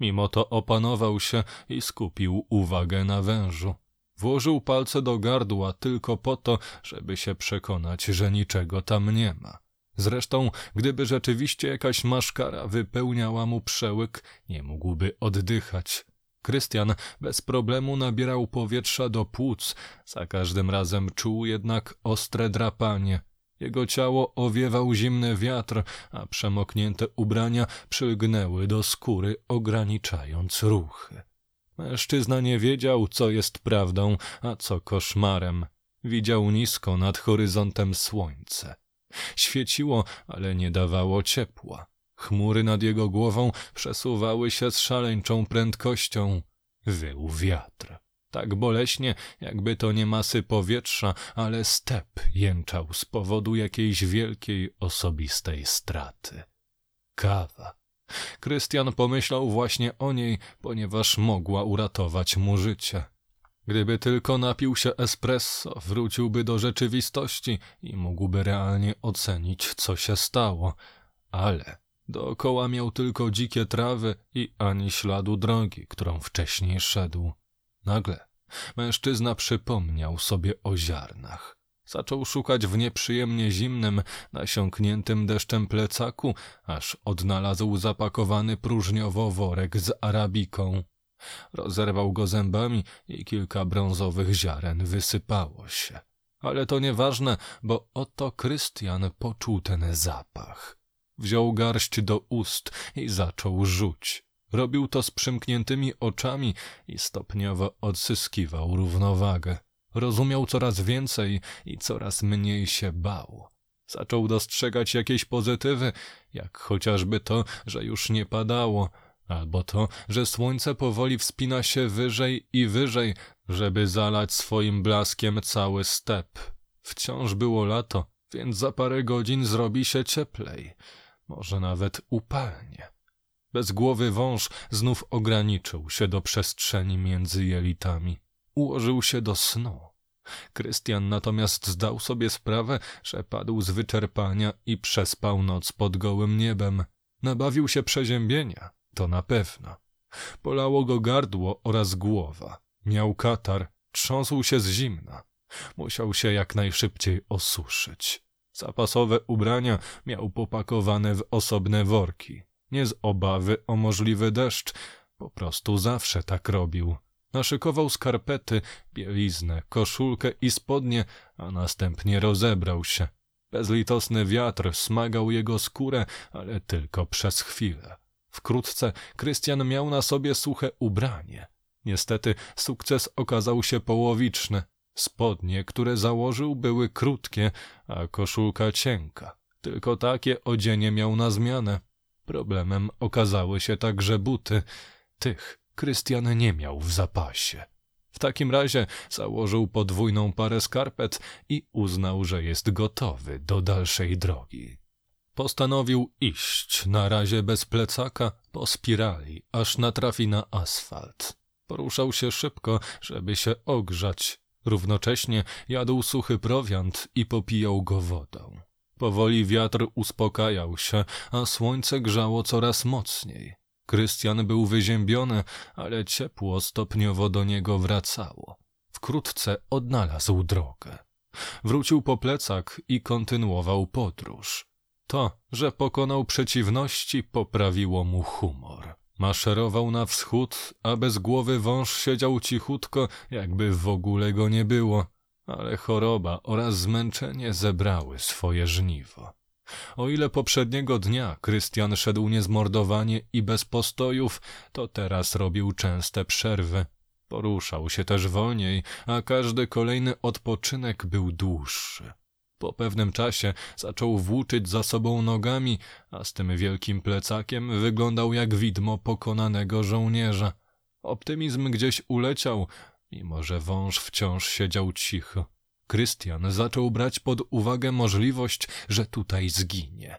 Mimo to opanował się i skupił uwagę na wężu. Włożył palce do gardła tylko po to, żeby się przekonać, że niczego tam nie ma. Zresztą, gdyby rzeczywiście jakaś maszkara wypełniała mu przełyk, nie mógłby oddychać. Krystian bez problemu nabierał powietrza do płuc, za każdym razem czuł jednak ostre drapanie. Jego ciało owiewał zimny wiatr, a przemoknięte ubrania przylgnęły do skóry, ograniczając ruchy. Mężczyzna nie wiedział, co jest prawdą, a co koszmarem. Widział nisko nad horyzontem słońce. Świeciło, ale nie dawało ciepła. Chmury nad jego głową przesuwały się z szaleńczą prędkością. Wył wiatr. Tak boleśnie, jakby to nie masy powietrza, ale step jęczał z powodu jakiejś wielkiej osobistej straty. Kawa Krystian pomyślał właśnie o niej, ponieważ mogła uratować mu życie. Gdyby tylko napił się espresso, wróciłby do rzeczywistości i mógłby realnie ocenić, co się stało. Ale dookoła miał tylko dzikie trawy i ani śladu drogi, którą wcześniej szedł. Nagle mężczyzna przypomniał sobie o ziarnach. Zaczął szukać w nieprzyjemnie zimnym, nasiąkniętym deszczem plecaku, aż odnalazł zapakowany próżniowo worek z arabiką. Rozerwał go zębami i kilka brązowych ziaren wysypało się. Ale to nieważne, bo oto Krystian poczuł ten zapach. Wziął garść do ust i zaczął rzuć. Robił to z przymkniętymi oczami i stopniowo odzyskiwał równowagę. Rozumiał coraz więcej i coraz mniej się bał. Zaczął dostrzegać jakieś pozytywy, jak chociażby to, że już nie padało, albo to, że słońce powoli wspina się wyżej i wyżej, żeby zalać swoim blaskiem cały step. Wciąż było lato, więc za parę godzin zrobi się cieplej, może nawet upalnie. Bezgłowy wąż znów ograniczył się do przestrzeni między jelitami ułożył się do snu. Krystian natomiast zdał sobie sprawę, że padł z wyczerpania i przespał noc pod gołym niebem. Nabawił się przeziębienia, to na pewno. Polało go gardło oraz głowa. Miał katar, trząsł się z zimna. Musiał się jak najszybciej osuszyć. Zapasowe ubrania miał popakowane w osobne worki. Nie z obawy o możliwy deszcz, po prostu zawsze tak robił. Naszykował skarpety, bieliznę, koszulkę i spodnie, a następnie rozebrał się. Bezlitosny wiatr smagał jego skórę, ale tylko przez chwilę. Wkrótce Krystian miał na sobie suche ubranie. Niestety sukces okazał się połowiczny. Spodnie, które założył, były krótkie, a koszulka cienka. Tylko takie odzienie miał na zmianę. Problemem okazały się także buty. Tych Krystian nie miał w zapasie. W takim razie założył podwójną parę skarpet i uznał, że jest gotowy do dalszej drogi. Postanowił iść, na razie bez plecaka, po spirali, aż natrafi na asfalt. Poruszał się szybko, żeby się ogrzać. Równocześnie jadł suchy prowiant i popijał go wodą. Powoli wiatr uspokajał się, a słońce grzało coraz mocniej. Krystian był wyziębiony, ale ciepło stopniowo do niego wracało. Wkrótce odnalazł drogę. Wrócił po plecak i kontynuował podróż. To, że pokonał przeciwności, poprawiło mu humor. Maszerował na wschód, a bez głowy wąż siedział cichutko, jakby w ogóle go nie było, ale choroba oraz zmęczenie zebrały swoje żniwo. O ile poprzedniego dnia Krystian szedł niezmordowanie i bez postojów, to teraz robił częste przerwy. Poruszał się też wolniej, a każdy kolejny odpoczynek był dłuższy. Po pewnym czasie zaczął włóczyć za sobą nogami, a z tym wielkim plecakiem wyglądał jak widmo pokonanego żołnierza. Optymizm gdzieś uleciał, mimo że wąż wciąż siedział cicho. Krystian zaczął brać pod uwagę możliwość, że tutaj zginie.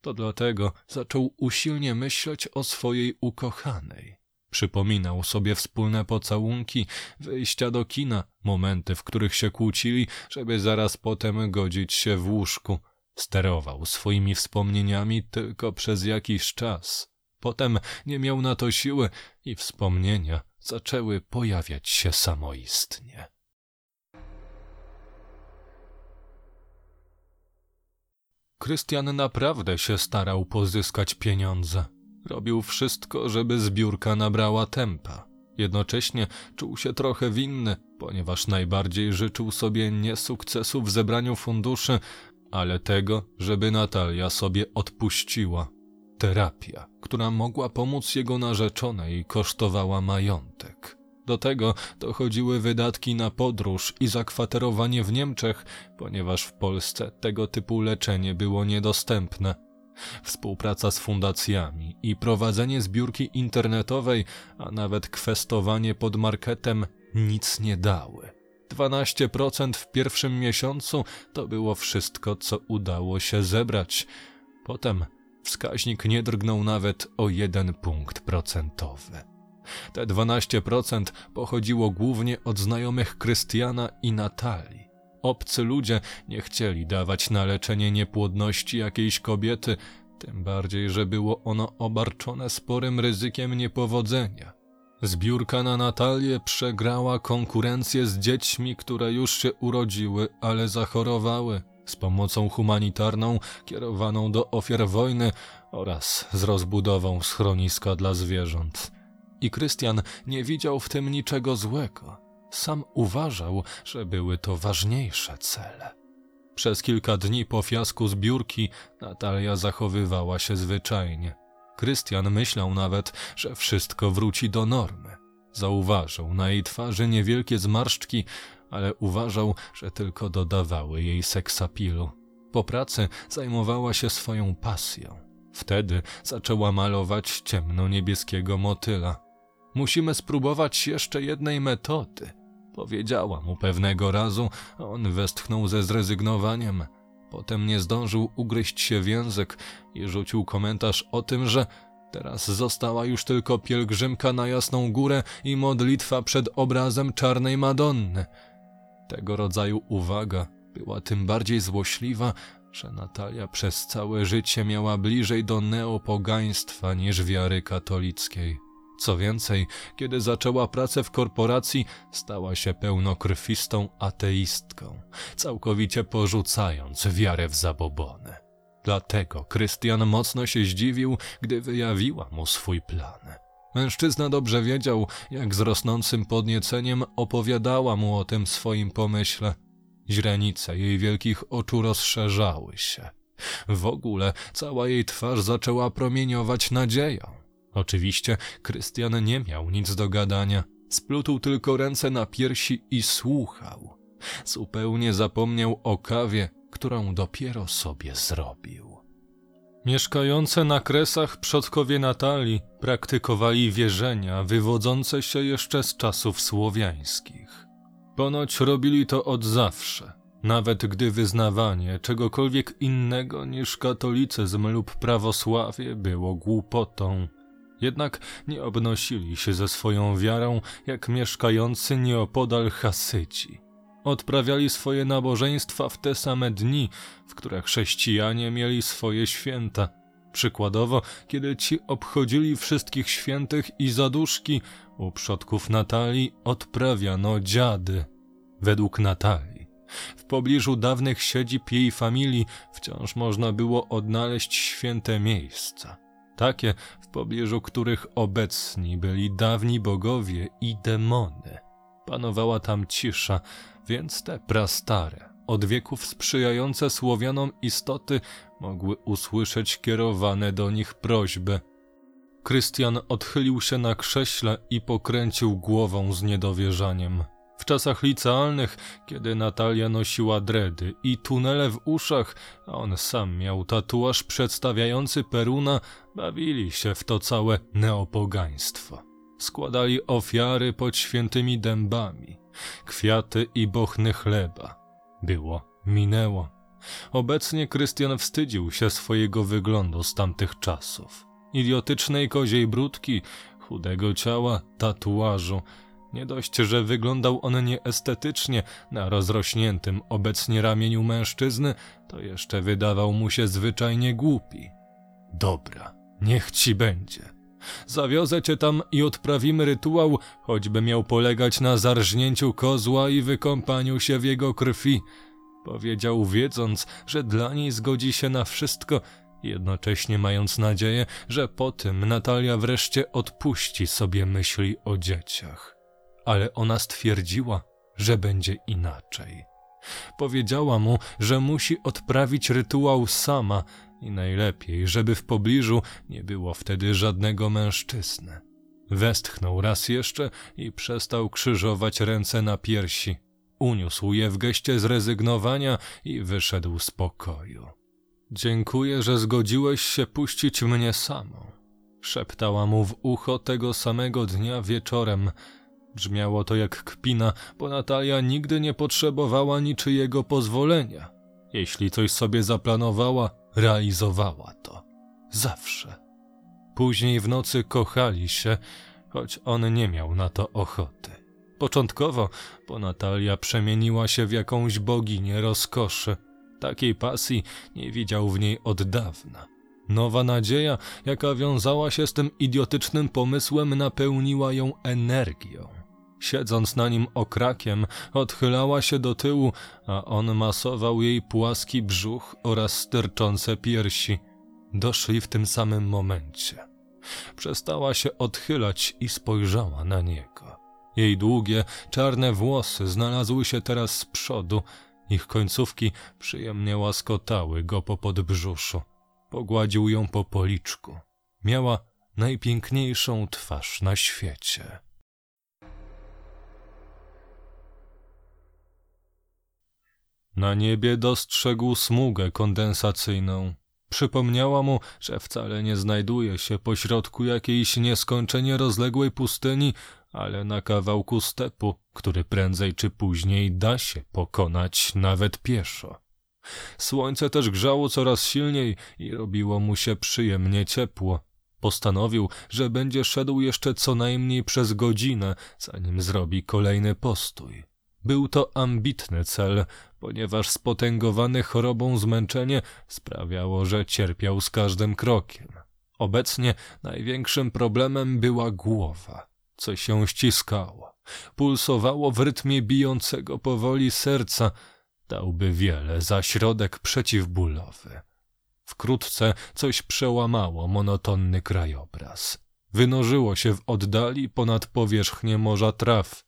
To dlatego zaczął usilnie myśleć o swojej ukochanej. Przypominał sobie wspólne pocałunki, wyjścia do kina, momenty, w których się kłócili, żeby zaraz potem godzić się w łóżku. Sterował swoimi wspomnieniami tylko przez jakiś czas. Potem nie miał na to siły i wspomnienia zaczęły pojawiać się samoistnie. Krystian naprawdę się starał pozyskać pieniądze. Robił wszystko, żeby zbiórka nabrała tempa. Jednocześnie czuł się trochę winny, ponieważ najbardziej życzył sobie nie sukcesu w zebraniu funduszy, ale tego, żeby Natalia sobie odpuściła. Terapia, która mogła pomóc jego narzeczonej, kosztowała majątek. Do tego dochodziły wydatki na podróż i zakwaterowanie w Niemczech, ponieważ w Polsce tego typu leczenie było niedostępne. Współpraca z fundacjami i prowadzenie zbiórki internetowej, a nawet kwestowanie pod marketem nic nie dały. 12% w pierwszym miesiącu to było wszystko, co udało się zebrać. Potem wskaźnik nie drgnął nawet o jeden punkt procentowy. Te 12% pochodziło głównie od znajomych Krystiana i Natalii. Obcy ludzie nie chcieli dawać na leczenie niepłodności jakiejś kobiety, tym bardziej, że było ono obarczone sporym ryzykiem niepowodzenia. Zbiórka na Natalię przegrała konkurencję z dziećmi, które już się urodziły, ale zachorowały, z pomocą humanitarną kierowaną do ofiar wojny oraz z rozbudową schroniska dla zwierząt. I Krystian nie widział w tym niczego złego. Sam uważał, że były to ważniejsze cele. Przez kilka dni po fiasku zbiórki Natalia zachowywała się zwyczajnie. Krystian myślał nawet, że wszystko wróci do normy. Zauważył na jej twarzy niewielkie zmarszczki, ale uważał, że tylko dodawały jej seksapilu. Po pracy zajmowała się swoją pasją. Wtedy zaczęła malować ciemno-niebieskiego motyla. Musimy spróbować jeszcze jednej metody. Powiedziała mu pewnego razu, on westchnął ze zrezygnowaniem. Potem nie zdążył ugryźć się w język i rzucił komentarz o tym, że teraz została już tylko pielgrzymka na Jasną Górę i modlitwa przed obrazem Czarnej Madonny. Tego rodzaju uwaga była tym bardziej złośliwa, że Natalia przez całe życie miała bliżej do neopogaństwa niż wiary katolickiej. Co więcej, kiedy zaczęła pracę w korporacji, stała się pełnokrwistą ateistką, całkowicie porzucając wiarę w zabobony. Dlatego Krystian mocno się zdziwił, gdy wyjawiła mu swój plan. Mężczyzna dobrze wiedział, jak z rosnącym podnieceniem opowiadała mu o tym swoim pomyśle. Źrenice jej wielkich oczu rozszerzały się. W ogóle cała jej twarz zaczęła promieniować nadzieją. Oczywiście Krystian nie miał nic do gadania. Splutł tylko ręce na piersi i słuchał. Zupełnie zapomniał o kawie, którą dopiero sobie zrobił. Mieszkające na kresach przodkowie Natalii praktykowali wierzenia wywodzące się jeszcze z czasów słowiańskich. Ponoć robili to od zawsze, nawet gdy wyznawanie czegokolwiek innego niż katolicyzm lub prawosławie było głupotą. Jednak nie obnosili się ze swoją wiarą jak mieszkający nieopodal Hasyci. Odprawiali swoje nabożeństwa w te same dni, w które chrześcijanie mieli swoje święta. Przykładowo, kiedy ci obchodzili wszystkich świętych i zaduszki, u przodków Natalii odprawiano dziady. Według Natalii, w pobliżu dawnych siedzib jej familii wciąż można było odnaleźć święte miejsca. Takie, pobliżu których obecni byli dawni bogowie i demony. Panowała tam cisza, więc te prastare, od wieków sprzyjające Słowianom istoty mogły usłyszeć kierowane do nich prośby. Krystian odchylił się na krześle i pokręcił głową z niedowierzaniem. W czasach licealnych, kiedy Natalia nosiła dredy i tunele w uszach, a on sam miał tatuaż przedstawiający Peruna, bawili się w to całe neopogaństwo. Składali ofiary pod świętymi dębami, kwiaty i bochny chleba. Było, minęło. Obecnie Krystian wstydził się swojego wyglądu z tamtych czasów. Idiotycznej koziej brudki, chudego ciała, tatuażu. Nie dość, że wyglądał on nieestetycznie na rozrośniętym obecnie ramieniu mężczyzny, to jeszcze wydawał mu się zwyczajnie głupi. Dobra, niech ci będzie. Zawiozę cię tam i odprawimy rytuał, choćby miał polegać na zarżnięciu kozła i wykąpaniu się w jego krwi. Powiedział, wiedząc, że dla niej zgodzi się na wszystko, jednocześnie mając nadzieję, że po tym Natalia wreszcie odpuści sobie myśli o dzieciach. Ale ona stwierdziła, że będzie inaczej. Powiedziała mu, że musi odprawić rytuał sama, i najlepiej, żeby w pobliżu nie było wtedy żadnego mężczyzny. Westchnął raz jeszcze i przestał krzyżować ręce na piersi. Uniósł je w geście zrezygnowania i wyszedł z pokoju. Dziękuję, że zgodziłeś się puścić mnie samą. Szeptała mu w ucho tego samego dnia wieczorem. Brzmiało to jak kpina, bo Natalia nigdy nie potrzebowała niczyjego pozwolenia. Jeśli coś sobie zaplanowała, realizowała to. Zawsze. Później w nocy kochali się, choć on nie miał na to ochoty. Początkowo, bo Natalia przemieniła się w jakąś boginię rozkoszy. Takiej pasji nie widział w niej od dawna. Nowa nadzieja, jaka wiązała się z tym idiotycznym pomysłem, napełniła ją energią. Siedząc na nim okrakiem, odchylała się do tyłu, a on masował jej płaski brzuch oraz sterczące piersi. Doszli w tym samym momencie. Przestała się odchylać i spojrzała na niego. Jej długie, czarne włosy znalazły się teraz z przodu, ich końcówki przyjemnie łaskotały go po podbrzuszu. Pogładził ją po policzku. Miała najpiękniejszą twarz na świecie. Na niebie dostrzegł smugę kondensacyjną. Przypomniała mu, że wcale nie znajduje się pośrodku jakiejś nieskończenie rozległej pustyni, ale na kawałku stepu, który prędzej czy później da się pokonać nawet pieszo. Słońce też grzało coraz silniej i robiło mu się przyjemnie ciepło. Postanowił, że będzie szedł jeszcze co najmniej przez godzinę, zanim zrobi kolejny postój. Był to ambitny cel, ponieważ spotęgowane chorobą zmęczenie sprawiało, że cierpiał z każdym krokiem. Obecnie największym problemem była głowa, co się ściskało. Pulsowało w rytmie bijącego powoli serca. Dałby wiele za środek przeciwbólowy. Wkrótce coś przełamało monotonny krajobraz. Wynożyło się w oddali ponad powierzchnię morza traw.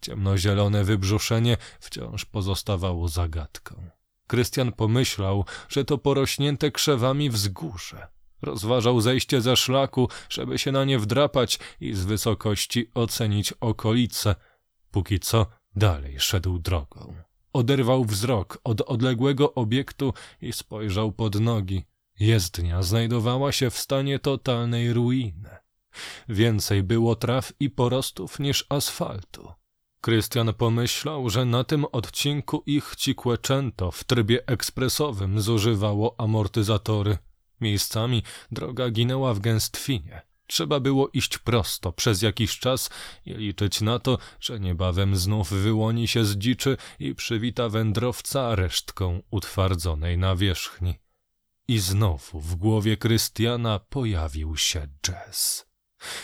Ciemnozielone wybrzuszenie wciąż pozostawało zagadką. Krystian pomyślał, że to porośnięte krzewami wzgórze. Rozważał zejście ze szlaku, żeby się na nie wdrapać i z wysokości ocenić okolice. Póki co dalej szedł drogą. Oderwał wzrok od odległego obiektu i spojrzał pod nogi. Jezdnia znajdowała się w stanie totalnej ruiny. Więcej było traw i porostów niż asfaltu. Krystian pomyślał, że na tym odcinku ich Cikłeczęto w trybie ekspresowym zużywało amortyzatory. Miejscami droga ginęła w gęstwinie. Trzeba było iść prosto przez jakiś czas i liczyć na to, że niebawem znów wyłoni się z dziczy i przywita wędrowca resztką utwardzonej nawierzchni. I znowu w głowie Krystiana pojawił się jazz.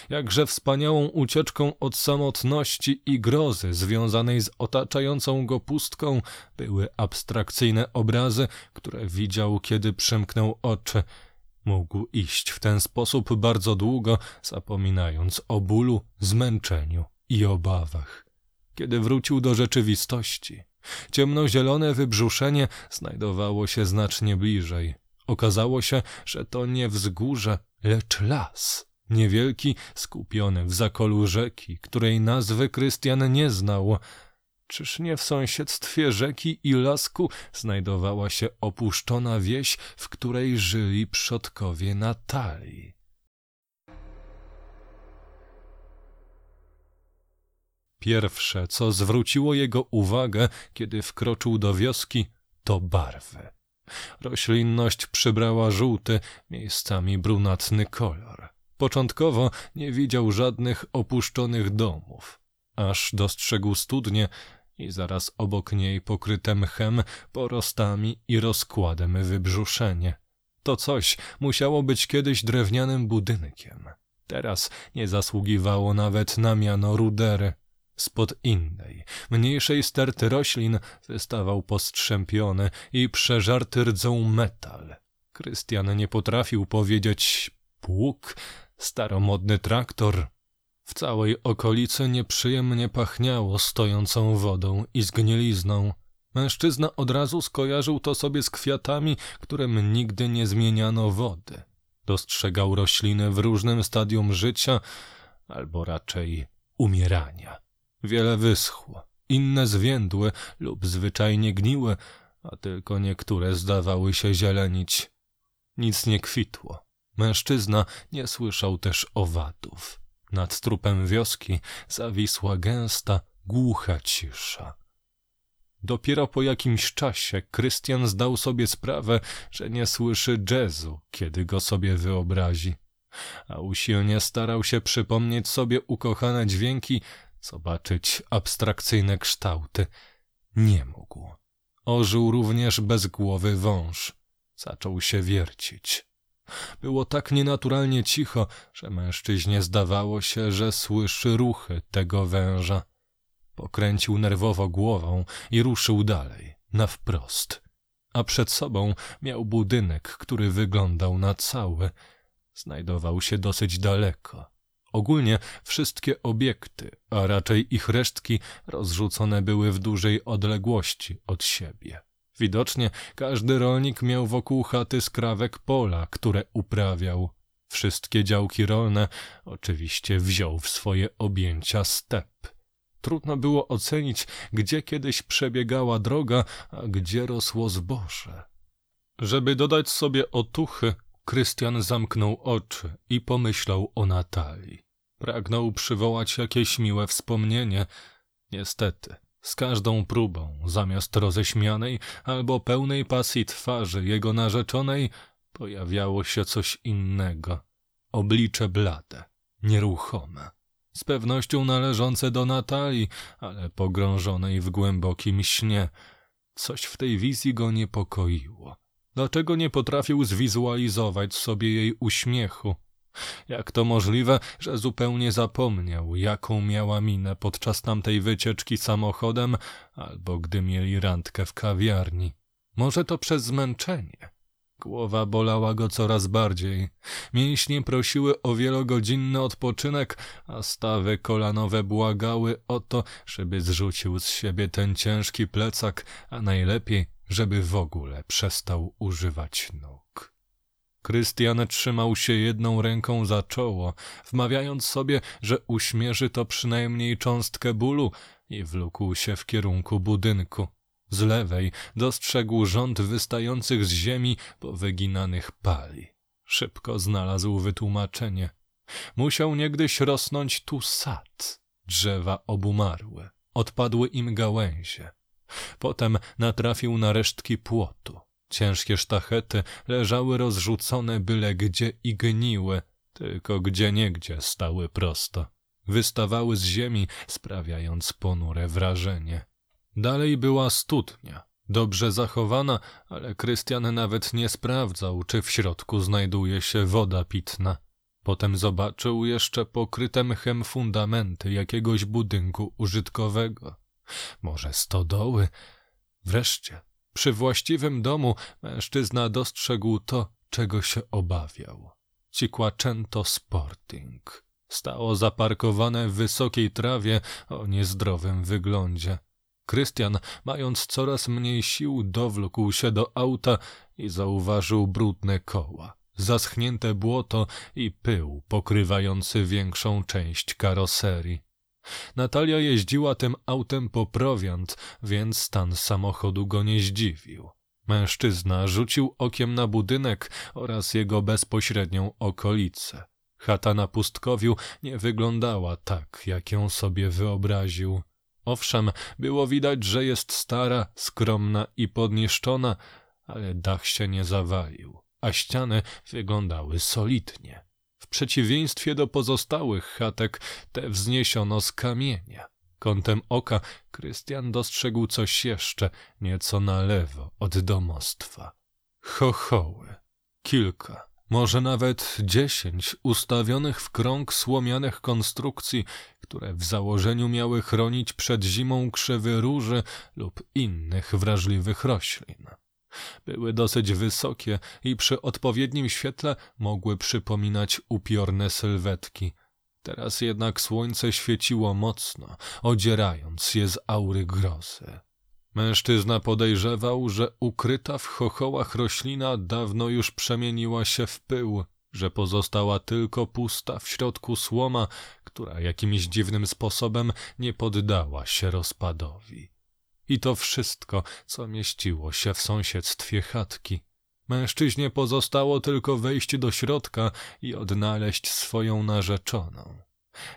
Jakże wspaniałą ucieczką od samotności i grozy związanej z otaczającą go pustką były abstrakcyjne obrazy, które widział, kiedy przymknął oczy. Mógł iść w ten sposób bardzo długo, zapominając o bólu, zmęczeniu i obawach. Kiedy wrócił do rzeczywistości, ciemnozielone wybrzuszenie znajdowało się znacznie bliżej. Okazało się, że to nie wzgórze, lecz las. Niewielki, skupiony w zakolu rzeki, której nazwy Krystian nie znał. Czyż nie w sąsiedztwie rzeki i lasku znajdowała się opuszczona wieś, w której żyli przodkowie Natalii? Pierwsze, co zwróciło jego uwagę, kiedy wkroczył do wioski, to barwy. Roślinność przybrała żółty, miejscami brunatny kolor. Początkowo nie widział żadnych opuszczonych domów, aż dostrzegł studnie i zaraz obok niej pokryte mchem, porostami i rozkładem wybrzuszenie. To coś musiało być kiedyś drewnianym budynkiem. Teraz nie zasługiwało nawet na miano rudery. Spod innej, mniejszej sterty roślin wystawał postrzępiony i przeżarty rdzą metal. Krystian nie potrafił powiedzieć pług, staromodny traktor. W całej okolicy nieprzyjemnie pachniało stojącą wodą i zgnilizną. Mężczyzna od razu skojarzył to sobie z kwiatami, którym nigdy nie zmieniano wody. Dostrzegał rośliny w różnym stadium życia, albo raczej umierania. Wiele wyschło, inne zwiędły lub zwyczajnie gniły, a tylko niektóre zdawały się zielenić. Nic nie kwitło. Mężczyzna nie słyszał też owadów. Nad trupem wioski zawisła gęsta, głucha cisza. Dopiero po jakimś czasie Krystian zdał sobie sprawę, że nie słyszy jazzu, kiedy go sobie wyobrazi, a usilnie starał się przypomnieć sobie ukochane dźwięki, zobaczyć abstrakcyjne kształty. Nie mógł. Ożył również bezgłowy wąż. Zaczął się wiercić. Było tak nienaturalnie cicho, że mężczyźnie zdawało się, że słyszy ruchy tego węża. Pokręcił nerwowo głową i ruszył dalej, na wprost. A przed sobą miał budynek, który wyglądał na cały. Znajdował się dosyć daleko. Ogólnie wszystkie obiekty, a raczej ich resztki, rozrzucone były w dużej odległości od siebie. Widocznie każdy rolnik miał wokół chaty skrawek pola, które uprawiał. Wszystkie działki rolne oczywiście wziął w swoje objęcia step. Trudno było ocenić, gdzie kiedyś przebiegała droga, a gdzie rosło zboże. Żeby dodać sobie otuchy, Krystian zamknął oczy i pomyślał o Natalii. Pragnął przywołać jakieś miłe wspomnienie. Niestety, z każdą próbą, zamiast roześmianej albo pełnej pasji twarzy jego narzeczonej, pojawiało się coś innego. Oblicze blade, nieruchome. z pewnością należące do Natalii, ale pogrążonej w głębokim śnie. Coś w tej wizji go niepokoiło. Dlaczego nie potrafił zwizualizować sobie jej uśmiechu? Jak to możliwe, że zupełnie zapomniał, jaką miała minę podczas tamtej wycieczki samochodem, albo gdy mieli randkę w kawiarni? Może to przez zmęczenie? Głowa bolała go coraz bardziej. Mięśnie prosiły o wielogodzinny odpoczynek, a stawy kolanowe błagały o to, żeby zrzucił z siebie ten ciężki plecak, a najlepiej, żeby w ogóle przestał używać nóg. Krystian trzymał się jedną ręką za czoło, wmawiając sobie, że uśmierzy to przynajmniej cząstkę bólu i wlókł się w kierunku budynku. Z lewej dostrzegł rząd wystających z ziemi powyginanych pali. Szybko znalazł wytłumaczenie. Musiał niegdyś rosnąć tu sad. Drzewa obumarły. Odpadły im gałęzie. Potem natrafił na resztki płotu. Ciężkie sztachety leżały rozrzucone byle gdzie i gniły, tylko gdzie niegdzie stały prosto. Wystawały z ziemi, sprawiając ponure wrażenie. Dalej była studnia, dobrze zachowana, ale Krystian nawet nie sprawdzał, czy w środku znajduje się woda pitna. Potem zobaczył jeszcze pokryte mchem fundamenty jakiegoś budynku użytkowego. Może stodoły? Wreszcie, przy właściwym domu mężczyzna dostrzegł to, czego się obawiał. Ciquacento Sporting. Stało zaparkowane w wysokiej trawie o niezdrowym wyglądzie. Krystian, mając coraz mniej sił, dowlókł się do auta i zauważył brudne koła, zaschnięte błoto i pył pokrywający większą część karoserii. Natalia jeździła tym autem po prowiant, więc stan samochodu go nie zdziwił. Mężczyzna rzucił okiem na budynek oraz jego bezpośrednią okolicę. Chata na pustkowiu nie wyglądała tak, jak ją sobie wyobraził. Owszem, było widać, że jest stara, skromna i podniszczona, ale dach się nie zawalił, a ściany wyglądały solidnie. Przeciwieństwie do pozostałych chatek, te wzniesiono z kamienia. Kątem oka Krystian dostrzegł coś jeszcze, nieco na lewo od domostwa. Chochoły. Kilka może nawet dziesięć ustawionych w krąg słomianych konstrukcji, które w założeniu miały chronić przed zimą krzewy róży lub innych wrażliwych roślin. Były dosyć wysokie i przy odpowiednim świetle mogły przypominać upiorne sylwetki. Teraz jednak słońce świeciło mocno, odzierając je z aury grozy. Mężczyzna podejrzewał, że ukryta w chochołach roślina dawno już przemieniła się w pył, że pozostała tylko pusta w środku słoma, która jakimś dziwnym sposobem nie poddała się rozpadowi. I to wszystko, co mieściło się w sąsiedztwie chatki. Mężczyźnie pozostało tylko wejść do środka i odnaleźć swoją narzeczoną.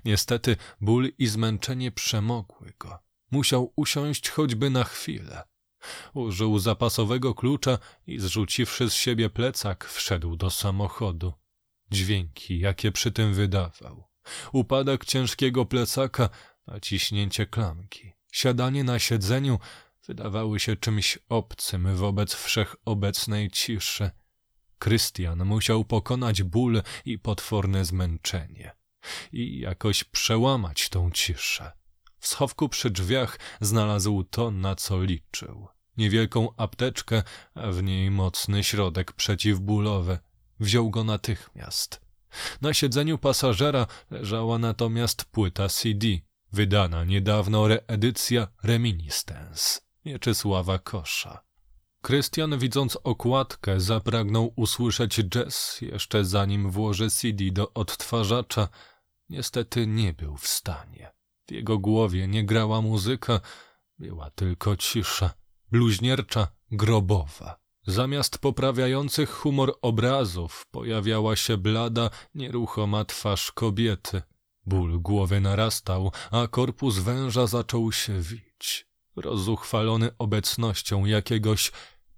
Niestety ból i zmęczenie przemogły go. Musiał usiąść choćby na chwilę. Użył zapasowego klucza i zrzuciwszy z siebie plecak, wszedł do samochodu. Dźwięki, jakie przy tym wydawał. Upadek ciężkiego plecaka, naciśnięcie klamki. Siadanie na siedzeniu wydawały się czymś obcym wobec wszechobecnej ciszy. Krystian musiał pokonać ból i potworne zmęczenie i jakoś przełamać tą ciszę. W schowku przy drzwiach znalazł to, na co liczył. Niewielką apteczkę, a w niej mocny środek przeciwbólowy. Wziął go natychmiast. Na siedzeniu pasażera leżała natomiast płyta CD, wydana niedawno reedycja Reminiscence Mieczysława Kosza. Krystian, widząc okładkę, zapragnął usłyszeć jazz jeszcze zanim włoży CD do odtwarzacza. Niestety nie był w stanie. W jego głowie nie grała muzyka, była tylko cisza, bluźniercza, grobowa. Zamiast poprawiających humor obrazów pojawiała się blada, nieruchoma twarz kobiety. Ból głowy narastał, a korpus węża zaczął się wić, rozuchwalony obecnością jakiegoś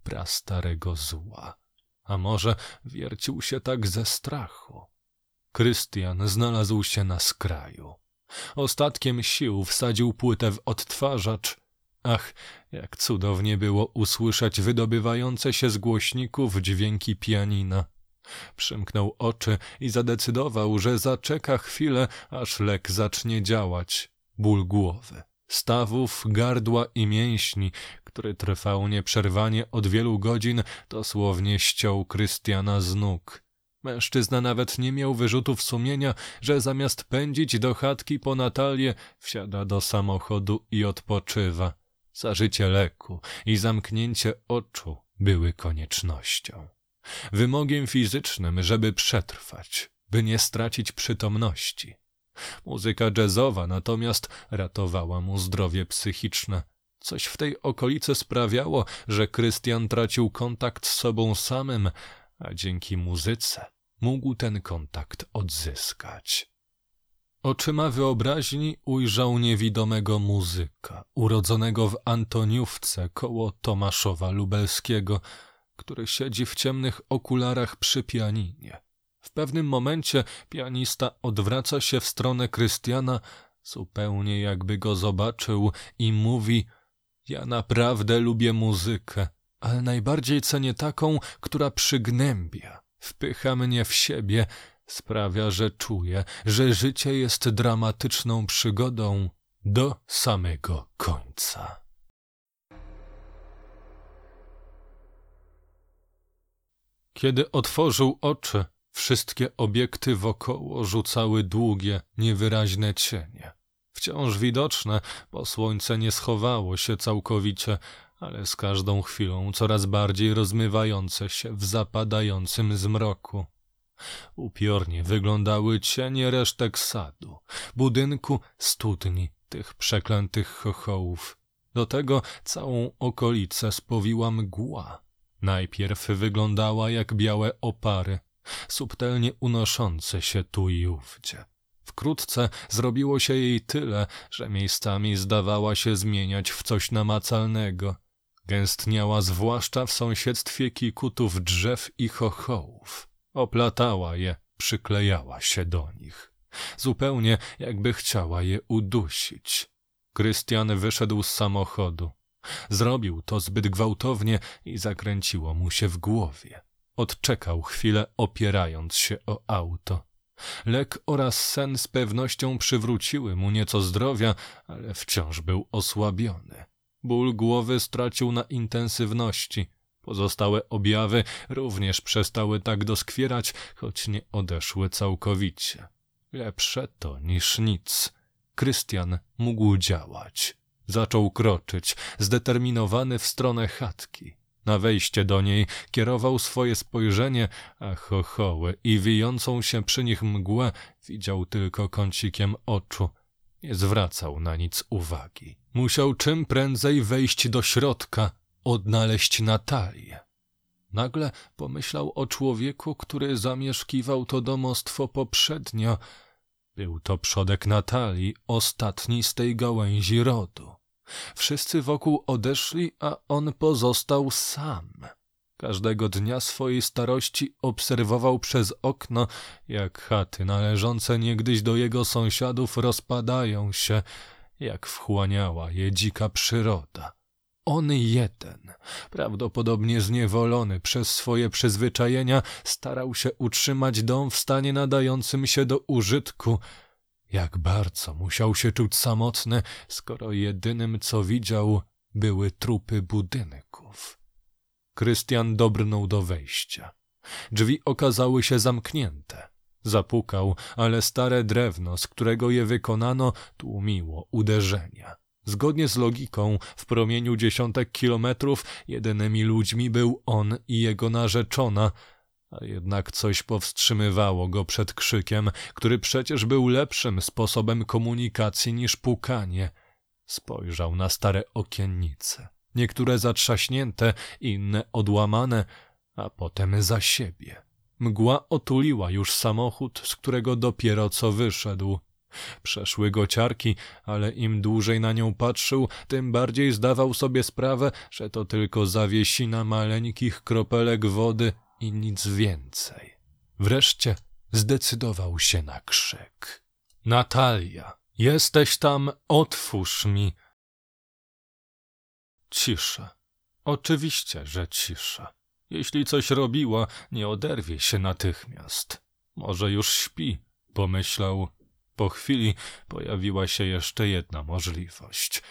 prastarego zła. A może wiercił się tak ze strachu. Krystian znalazł się na skraju. Ostatkiem sił wsadził płytę w odtwarzacz. Ach, jak cudownie było usłyszeć wydobywające się z głośników dźwięki pianina. Przymknął oczy i zadecydował, że zaczeka chwilę, aż lek zacznie działać. Ból głowy, stawów, gardła i mięśni, który trwał nieprzerwanie od wielu godzin, dosłownie ściął Krystiana z nóg. Mężczyzna nawet nie miał wyrzutów sumienia, że zamiast pędzić do chatki po Natalię, wsiada do samochodu i odpoczywa. Zażycie leku i zamknięcie oczu były koniecznością. Wymogiem fizycznym, żeby przetrwać, by nie stracić przytomności. Muzyka jazzowa natomiast ratowała mu zdrowie psychiczne. Coś w tej okolicy sprawiało, że Krystian tracił kontakt z sobą samym, a dzięki muzyce mógł ten kontakt odzyskać. Oczyma wyobraźni ujrzał niewidomego muzyka, urodzonego w Antoniówce koło Tomaszowa Lubelskiego, który siedzi w ciemnych okularach przy pianinie. W pewnym momencie pianista odwraca się w stronę Krystiana, zupełnie jakby go zobaczył i mówi – ja naprawdę lubię muzykę, ale najbardziej cenię taką, która przygnębia, wpycha mnie w siebie, sprawia, że czuję, że życie jest dramatyczną przygodą do samego końca. Kiedy otworzył oczy, wszystkie obiekty wokoło rzucały długie, niewyraźne cienie. Wciąż widoczne, bo słońce nie schowało się całkowicie, ale z każdą chwilą coraz bardziej rozmywające się w zapadającym zmroku. Upiornie wyglądły cienie resztek sadu, budynku, studni, tych przeklętych chochołów. Do tego całą okolicę spowiła mgła. Najpierw wyglądała jak białe opary, subtelnie unoszące się tu i ówdzie. Wkrótce zrobiło się jej tyle, że miejscami zdawała się zmieniać w coś namacalnego. Gęstniała zwłaszcza w sąsiedztwie kikutów drzew i chochołów. Oplatała je, przyklejała się do nich. Zupełnie jakby chciała je udusić. Krystian wyszedł z samochodu. Zrobił to zbyt gwałtownie i zakręciło mu się w głowie. Odczekał chwilę, opierając się o auto. Lek oraz sen z pewnością przywróciły mu nieco zdrowia, ale wciąż był osłabiony. Ból głowy stracił na intensywności. Pozostałe objawy również przestały tak doskwierać, choć nie odeszły całkowicie. Lepsze to niż nic. Krystian mógł działać. Zaczął kroczyć, zdeterminowany w stronę chatki. Na wejście do niej kierował swoje spojrzenie, a chochoły i wijącą się przy nich mgłę widział tylko kącikiem oczu. Nie zwracał na nic uwagi. Musiał czym prędzej wejść do środka, odnaleźć Natalię. Nagle pomyślał o człowieku, który zamieszkiwał to domostwo poprzednio. Był to przodek Natalii, ostatni z tej gałęzi rodu. Wszyscy wokół odeszli, a on pozostał sam. Każdego dnia swojej starości obserwował przez okno, jak chaty należące niegdyś do jego sąsiadów rozpadają się, jak wchłaniała je dzika przyroda. On jeden, prawdopodobnie zniewolony przez swoje przyzwyczajenia, starał się utrzymać dom w stanie nadającym się do użytku, jak bardzo musiał się czuć samotny, skoro jedynym co widział były trupy budynków. Krystian dobrnął do wejścia. Drzwi okazały się zamknięte. Zapukał, ale stare drewno, z którego je wykonano, tłumiło uderzenia. Zgodnie z logiką, w promieniu dziesiątek kilometrów jedynymi ludźmi był on i jego narzeczona, a jednak coś powstrzymywało go przed krzykiem, który przecież był lepszym sposobem komunikacji niż pukanie. Spojrzał na stare okiennice, niektóre zatrzaśnięte, inne odłamane, a potem za siebie. Mgła otuliła już samochód, z którego dopiero co wyszedł. Przeszły go ciarki, ale im dłużej na nią patrzył, tym bardziej zdawał sobie sprawę, że to tylko zawiesina maleńkich kropelek wody i nic więcej. Wreszcie zdecydował się na krzyk. Natalia, Jesteś tam, otwórz mi. Cisza. Oczywiście, że cisza. Jeśli coś robiła, nie oderwie się natychmiast. Może już śpi, pomyślał. Po chwili pojawiła się jeszcze jedna możliwość.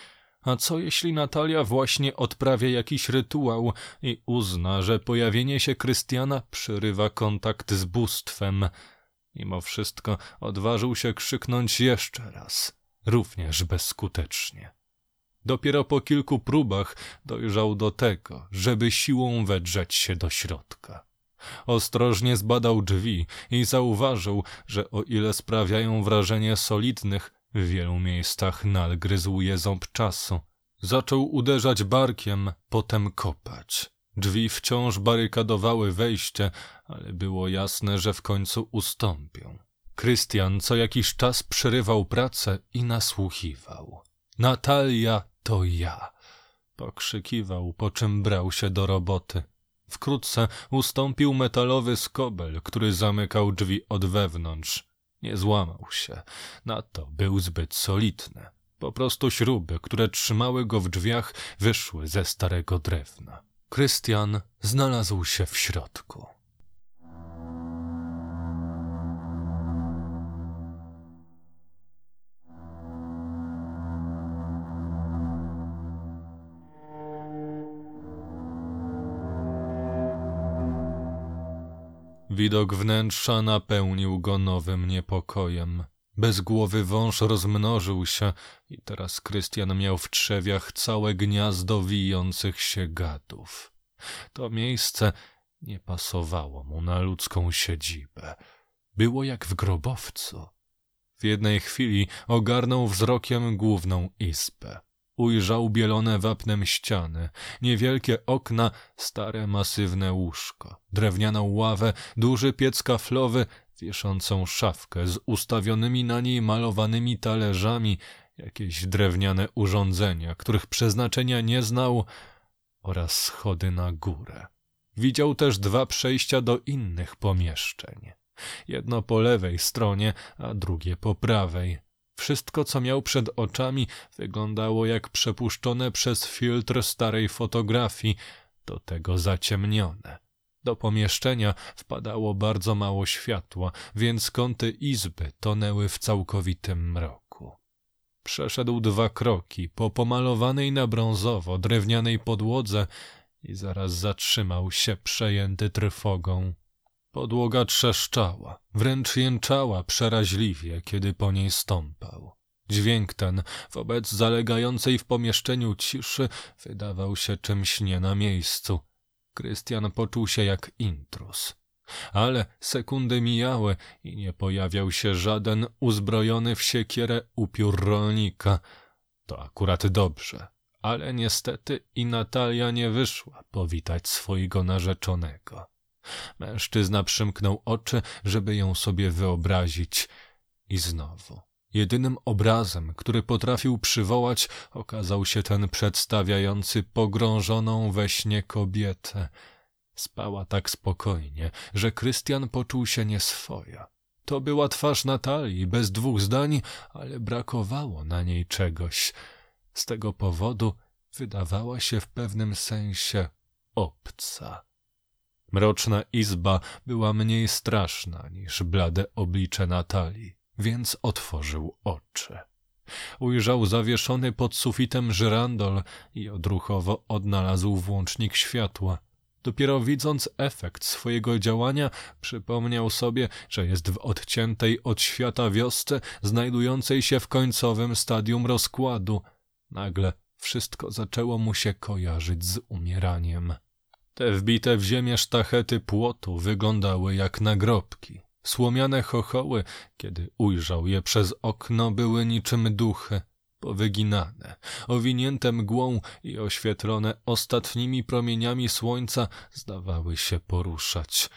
A co jeśli Natalia właśnie odprawia jakiś rytuał i uzna, że pojawienie się Krystiana przerywa kontakt z bóstwem? Mimo wszystko odważył się krzyknąć jeszcze raz, również bezskutecznie. Dopiero po kilku próbach dojrzał do tego, żeby siłą wedrzeć się do środka. Ostrożnie zbadał drzwi i zauważył, że o ile sprawiają wrażenie solidnych, w wielu miejscach nadgryzł je ząb czasu. Zaczął uderzać barkiem, potem kopać. Drzwi wciąż barykadowały wejście, ale było jasne, że w końcu ustąpią. Krystian co jakiś czas przerywał pracę i nasłuchiwał. Natalia to ja! Pokrzykiwał, po czym brał się do roboty. Wkrótce ustąpił metalowy skobel, który zamykał drzwi od wewnątrz. Nie złamał się. Na to był zbyt solidny. Po prostu śruby, które trzymały go w drzwiach, wyszły ze starego drewna. Krystian znalazł się w środku. Widok wnętrza napełnił go nowym niepokojem. Bezgłowy wąż rozmnożył się i teraz Krystian miał w trzewiach całe gniazdo wijących się gadów. To miejsce nie pasowało mu na ludzką siedzibę. Było jak w grobowcu. W jednej chwili ogarnął wzrokiem główną izbę. Ujrzał bielone wapnem ściany, niewielkie okna, stare masywne łóżko, drewnianą ławę, duży piec kaflowy, wieszącą szafkę z ustawionymi na niej malowanymi talerzami, jakieś drewniane urządzenia, których przeznaczenia nie znał, oraz schody na górę. Widział też dwa przejścia do innych pomieszczeń. Jedno po lewej stronie, a drugie po prawej. Wszystko, co miał przed oczami, wyglądało jak przepuszczone przez filtr starej fotografii, do tego zaciemnione. Do pomieszczenia wpadało bardzo mało światła, więc kąty izby tonęły w całkowitym mroku. Przeszedł dwa kroki po pomalowanej na brązowo drewnianej podłodze i zaraz zatrzymał się przejęty trwogą. Podłoga trzeszczała, wręcz jęczała przeraźliwie, kiedy po niej stąpał. Dźwięk ten, wobec zalegającej w pomieszczeniu ciszy, wydawał się czymś nie na miejscu. Krystian poczuł się jak intrus. Ale sekundy mijały i nie pojawiał się żaden uzbrojony w siekierę upiór rolnika. To akurat dobrze, ale niestety i Natalia nie wyszła powitać swojego narzeczonego. Mężczyzna przymknął oczy, żeby ją sobie wyobrazić. I znowu. Jedynym obrazem, który potrafił przywołać, okazał się ten przedstawiający pogrążoną we śnie kobietę. Spała tak spokojnie, że Krystian poczuł się nieswoja. To była twarz Natalii, bez dwóch zdań, ale brakowało na niej czegoś. Z tego powodu wydawała się w pewnym sensie obca. Mroczna izba była mniej straszna niż blade oblicze Natalii, więc otworzył oczy. Ujrzał zawieszony pod sufitem żyrandol i odruchowo odnalazł włącznik światła. Dopiero widząc efekt swojego działania, przypomniał sobie, że jest w odciętej od świata wiosce, znajdującej się w końcowym stadium rozkładu. Nagle wszystko zaczęło mu się kojarzyć z umieraniem. Te wbite w ziemię sztachety płotu wyglądały jak nagrobki. Słomiane chochoły, kiedy ujrzał je przez okno, były niczym duchy, powyginane, owinięte mgłą i oświetlone ostatnimi promieniami słońca, zdawały się poruszać.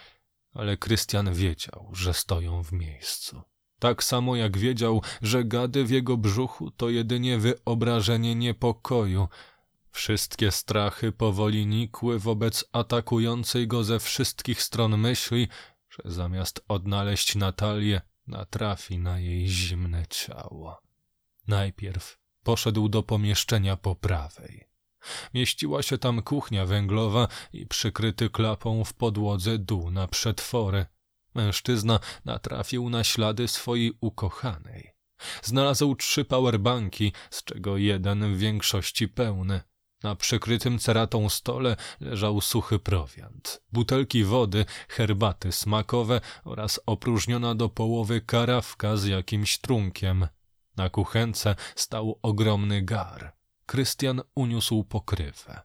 Ale Krystian wiedział, że stoją w miejscu. Tak samo jak wiedział, że gady w jego brzuchu to jedynie wyobrażenie niepokoju, Wszystkie strachy powoli nikły wobec atakującej go ze wszystkich stron myśli, że zamiast odnaleźć Natalię, natrafi na jej zimne ciało. Najpierw poszedł do pomieszczenia po prawej. Mieściła się tam kuchnia węglowa i przykryty klapą w podłodze dół na przetwory. Mężczyzna natrafił na ślady swojej ukochanej. Znalazł trzy powerbanki, z czego jeden w większości pełny. Na przykrytym ceratą stole leżał suchy prowiant, butelki wody, herbaty smakowe oraz opróżniona do połowy karawka z jakimś trunkiem. Na kuchence stał ogromny gar. Krystian uniósł pokrywę.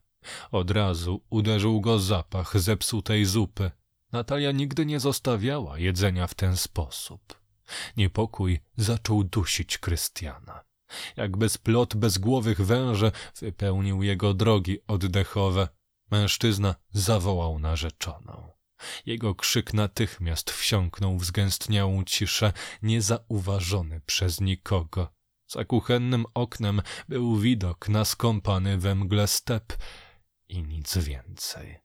Od razu uderzył go zapach zepsutej zupy. Natalia nigdy nie zostawiała jedzenia w ten sposób. Niepokój zaczął dusić Krystiana. Jakby splot bezgłowych węży wypełnił jego drogi oddechowe. Mężczyzna zawołał narzeczoną. Jego krzyk natychmiast wsiąknął w zgęstniałą ciszę, niezauważony przez nikogo. Za kuchennym oknem był widok na skąpany we mgle step i nic więcej.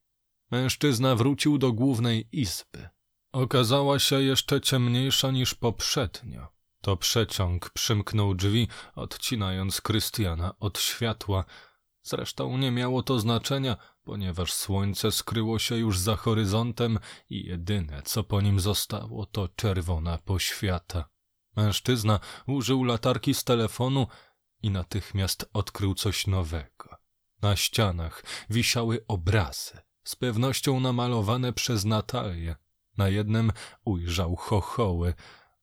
Mężczyzna wrócił do głównej izby. Okazała się jeszcze ciemniejsza niż poprzednio. To przeciąg przymknął drzwi, odcinając Krystiana od światła. Zresztą nie miało to znaczenia, ponieważ słońce skryło się już za horyzontem i jedyne, co po nim zostało, to czerwona poświata. Mężczyzna użył latarki z telefonu i natychmiast odkrył coś nowego. Na ścianach wisiały obrazy, z pewnością namalowane przez Natalię. Na jednym ujrzał chochoły,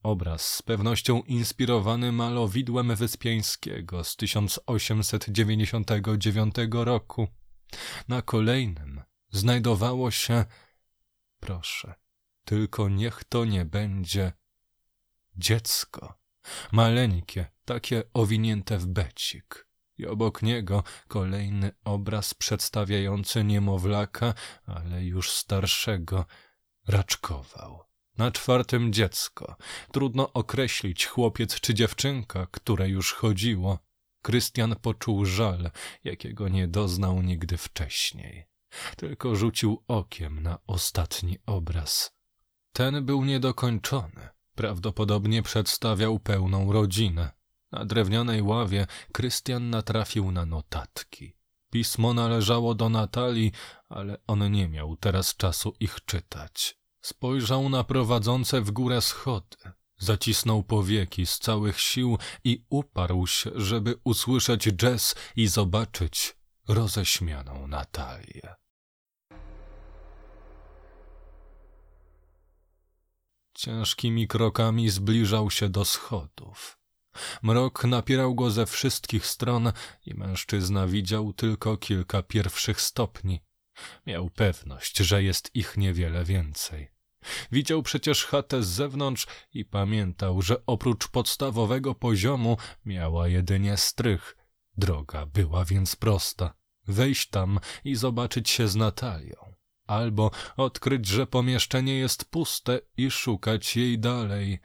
obraz z pewnością inspirowany malowidłem Wyspiańskiego z 1899 roku. Na kolejnym znajdowało się proszę, tylko niech to nie będzie dziecko, maleńkie, takie owinięte w becik. I obok niego kolejny obraz przedstawiający niemowlaka, ale już starszego, raczkował. Na czwartym dziecko. Trudno określić chłopiec czy dziewczynka, które już chodziło. Krystian poczuł żal, jakiego nie doznał nigdy wcześniej. Tylko rzucił okiem na ostatni obraz. Ten był niedokończony. Prawdopodobnie przedstawiał pełną rodzinę. Na drewnianej ławie Krystian natrafił na notatki. Pismo należało do Natalii, ale on nie miał teraz czasu ich czytać. Spojrzał na prowadzące w górę schody. Zacisnął powieki z całych sił i uparł się, żeby usłyszeć jazz i zobaczyć roześmianą Natalię. Ciężkimi krokami zbliżał się do schodów. Mrok napierał go ze wszystkich stron i mężczyzna widział tylko kilka pierwszych stopni. Miał pewność, że jest ich niewiele więcej. Widział przecież chatę z zewnątrz i pamiętał, że oprócz podstawowego poziomu miała jedynie strych. Droga była więc prosta. Wejść tam i zobaczyć się z Natalią. Albo odkryć, że pomieszczenie jest puste i szukać jej dalej.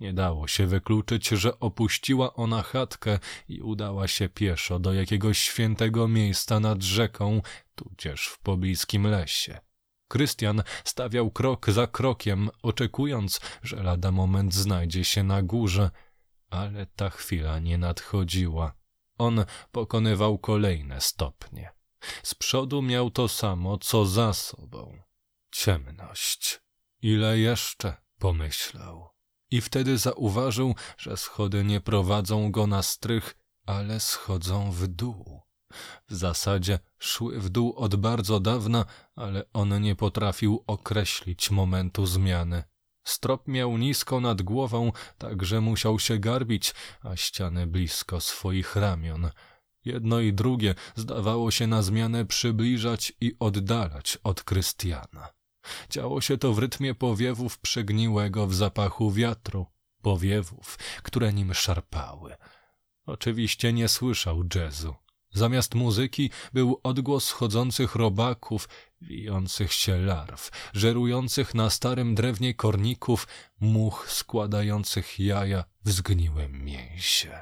Nie dało się wykluczyć, że opuściła ona chatkę i udała się pieszo do jakiegoś świętego miejsca nad rzeką, tudzież w pobliskim lesie. Krystian stawiał krok za krokiem, oczekując, że lada moment znajdzie się na górze, ale ta chwila nie nadchodziła. On pokonywał kolejne stopnie. Z przodu miał to samo, co za sobą. Ciemność. Ile jeszcze? pomyślał. I wtedy zauważył, że schody nie prowadzą go na strych, ale schodzą w dół. W zasadzie szły w dół od bardzo dawna, ale on nie potrafił określić momentu zmiany. Strop miał nisko nad głową, tak że musiał się garbić, a ściany blisko swoich ramion. Jedno i drugie zdawało się na zmianę przybliżać i oddalać od Krystiana. Działo się to w rytmie powiewów przegniłego w zapachu wiatru, powiewów, które nim szarpały. Oczywiście nie słyszał jazzu. Zamiast muzyki był odgłos chodzących robaków, wijących się larw, żerujących na starym drewnie korników, much składających jaja w zgniłym mięsie.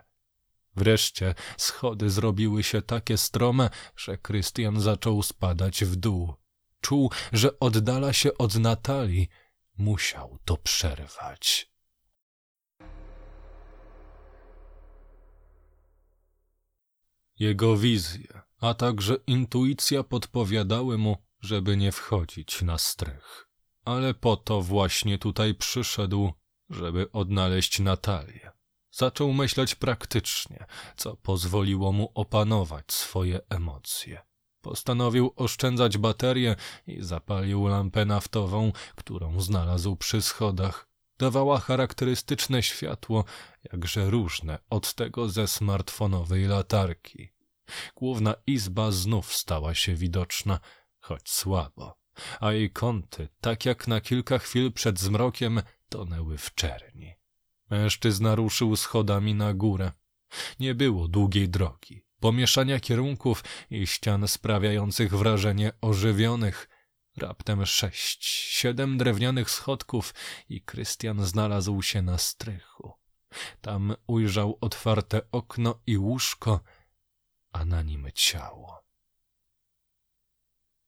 Wreszcie schody zrobiły się takie strome, że Krystian zaczął spadać w dół. Czuł, że oddala się od Natalii. Musiał to przerwać. Jego wizje, a także intuicja podpowiadały mu, żeby nie wchodzić na strych. Ale po to właśnie tutaj przyszedł, żeby odnaleźć Natalię. Zaczął myśleć praktycznie, co pozwoliło mu opanować swoje emocje. Postanowił oszczędzać baterię i zapalił lampę naftową, którą znalazł przy schodach. Dawała charakterystyczne światło, jakże różne od tego ze smartfonowej latarki. Główna izba znów stała się widoczna, choć słabo, a jej kąty, tak jak na kilka chwil przed zmrokiem, tonęły w czerni. Mężczyzna ruszył schodami na górę. Nie było długiej drogi, pomieszania kierunków i ścian sprawiających wrażenie ożywionych. Raptem sześć, siedem drewnianych schodków i Krystian znalazł się na strychu. Tam ujrzał otwarte okno i łóżko, a na nim ciało.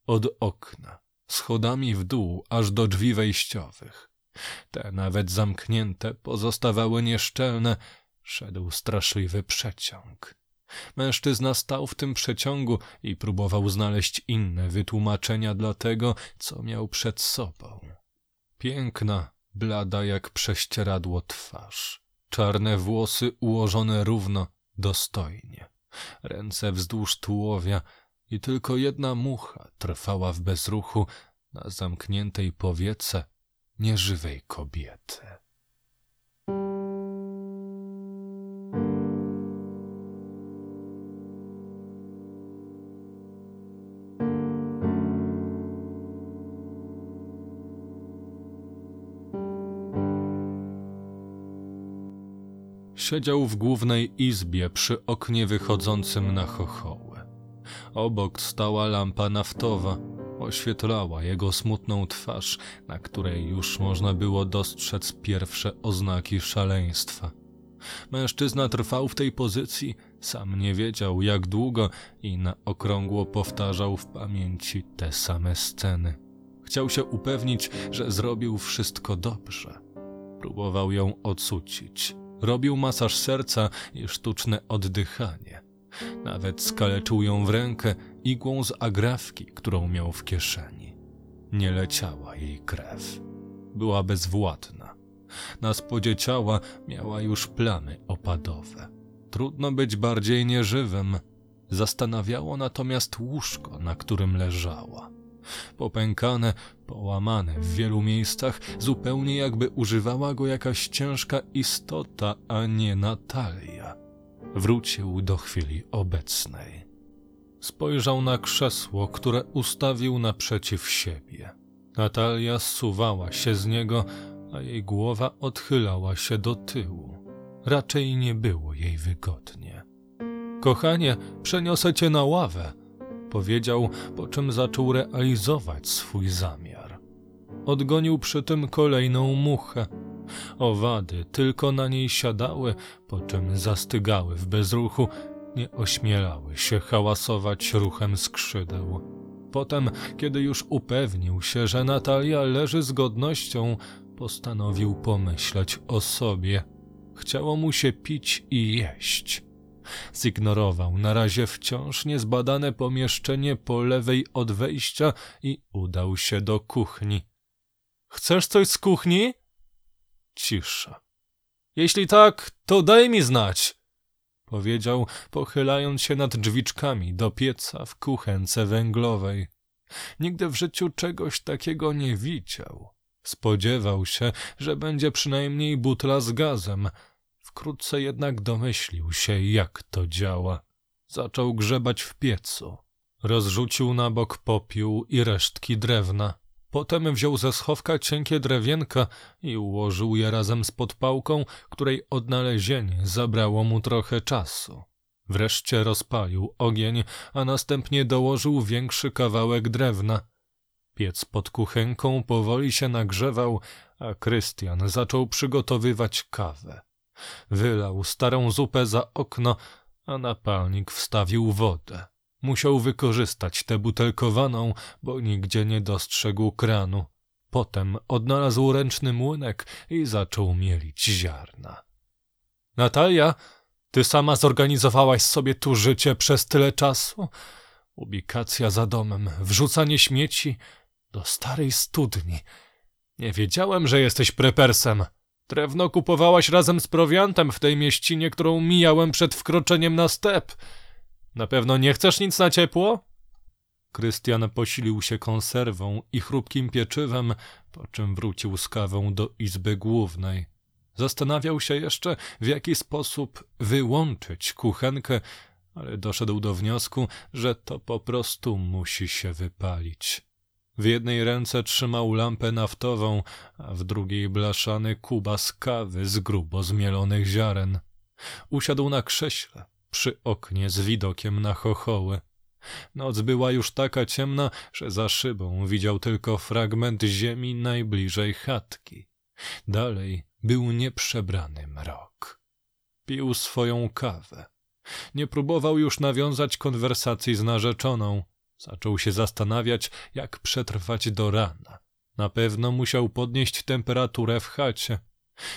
Od okna, schodami w dół, aż do drzwi wejściowych. Te nawet zamknięte pozostawały nieszczelne, szedł straszliwy przeciąg. Mężczyzna stał w tym przeciągu i próbował znaleźć inne wytłumaczenia dla tego, co miał przed sobą. Piękna, blada jak prześcieradło twarz, czarne włosy ułożone równo, dostojnie, ręce wzdłuż tułowia i tylko jedna mucha trwała w bezruchu na zamkniętej powiece nieżywej kobiety. Siedział w głównej izbie przy oknie wychodzącym na chochoły. Obok stała lampa naftowa, oświetlała jego smutną twarz, na której już można było dostrzec pierwsze oznaki szaleństwa. Mężczyzna trwał w tej pozycji, sam nie wiedział jak długo i na okrągło powtarzał w pamięci te same sceny. Chciał się upewnić, że zrobił wszystko dobrze. Próbował ją odsucić. Robił masaż serca i sztuczne oddychanie. Nawet skaleczył ją w rękę igłą z agrafki, którą miał w kieszeni. Nie leciała jej krew. Była bezwładna. Na spodzie ciała miała już plamy opadowe. Trudno być bardziej nieżywym. Zastanawiało natomiast łóżko, na którym leżała. Popękane, połamane w wielu miejscach, zupełnie jakby używała go jakaś ciężka istota, a nie Natalia. Wrócił do chwili obecnej. Spojrzał na krzesło, które ustawił naprzeciw siebie. Natalia zsuwała się z niego, a jej głowa odchylała się do tyłu. Raczej nie było jej wygodnie. Kochanie, przeniosę cię na ławę, powiedział, po czym zaczął realizować swój zamiar. Odgonił przy tym kolejną muchę. Owady tylko na niej siadały, po czym zastygały w bezruchu nie ośmielały się hałasować ruchem skrzydeł. Potem, kiedy już upewnił się, że Natalia leży z godnością, postanowił pomyśleć o sobie. Chciało mu się pić i jeść. Zignorował na razie wciąż niezbadane pomieszczenie po lewej od wejścia i udał się do kuchni. Chcesz coś z kuchni? Cisza. Jeśli tak, to daj mi znać powiedział, pochylając się nad drzwiczkami do pieca w kuchence węglowej. Nigdy w życiu czegoś takiego nie widział. Spodziewał się, że będzie przynajmniej butla z gazem. Wkrótce jednak domyślił się, jak to działa. Zaczął grzebać w piecu. Rozrzucił na bok popiół i resztki drewna. Potem wziął ze schowka cienkie drewienka i ułożył je razem z podpałką, której odnalezienie zabrało mu trochę czasu. Wreszcie rozpalił ogień, a następnie dołożył większy kawałek drewna. Piec pod kuchenką powoli się nagrzewał, a Krystian zaczął przygotowywać kawę. Wylał starą zupę za okno, a na palnik wstawił wodę. Musiał wykorzystać tę butelkowaną, bo nigdzie nie dostrzegł kranu. Potem odnalazł ręczny młynek i zaczął mielić ziarna. Natalia, Ty sama zorganizowałaś sobie tu życie przez tyle czasu? Ubikacja za domem, wrzucanie śmieci do starej studni. Nie wiedziałem, że jesteś prepersem. Drewno kupowałaś razem z prowiantem w tej mieścinie, którą mijałem przed wkroczeniem na step. Na pewno nie chcesz nic na ciepło? Krystian posilił się konserwą i chrupkim pieczywem, po czym wrócił z kawą do izby głównej. Zastanawiał się jeszcze, w jaki sposób wyłączyć kuchenkę, ale doszedł do wniosku, że to po prostu musi się wypalić. W jednej ręce trzymał lampę naftową, a w drugiej blaszany kubas kawy z grubo zmielonych ziaren. Usiadł na krześle, przy oknie z widokiem na chochoły. Noc była już taka ciemna, że za szybą widział tylko fragment ziemi najbliżej chatki. Dalej był nieprzebrany mrok. Pił swoją kawę. Nie próbował już nawiązać konwersacji z narzeczoną. Zaczął się zastanawiać, jak przetrwać do rana. Na pewno musiał podnieść temperaturę w chacie.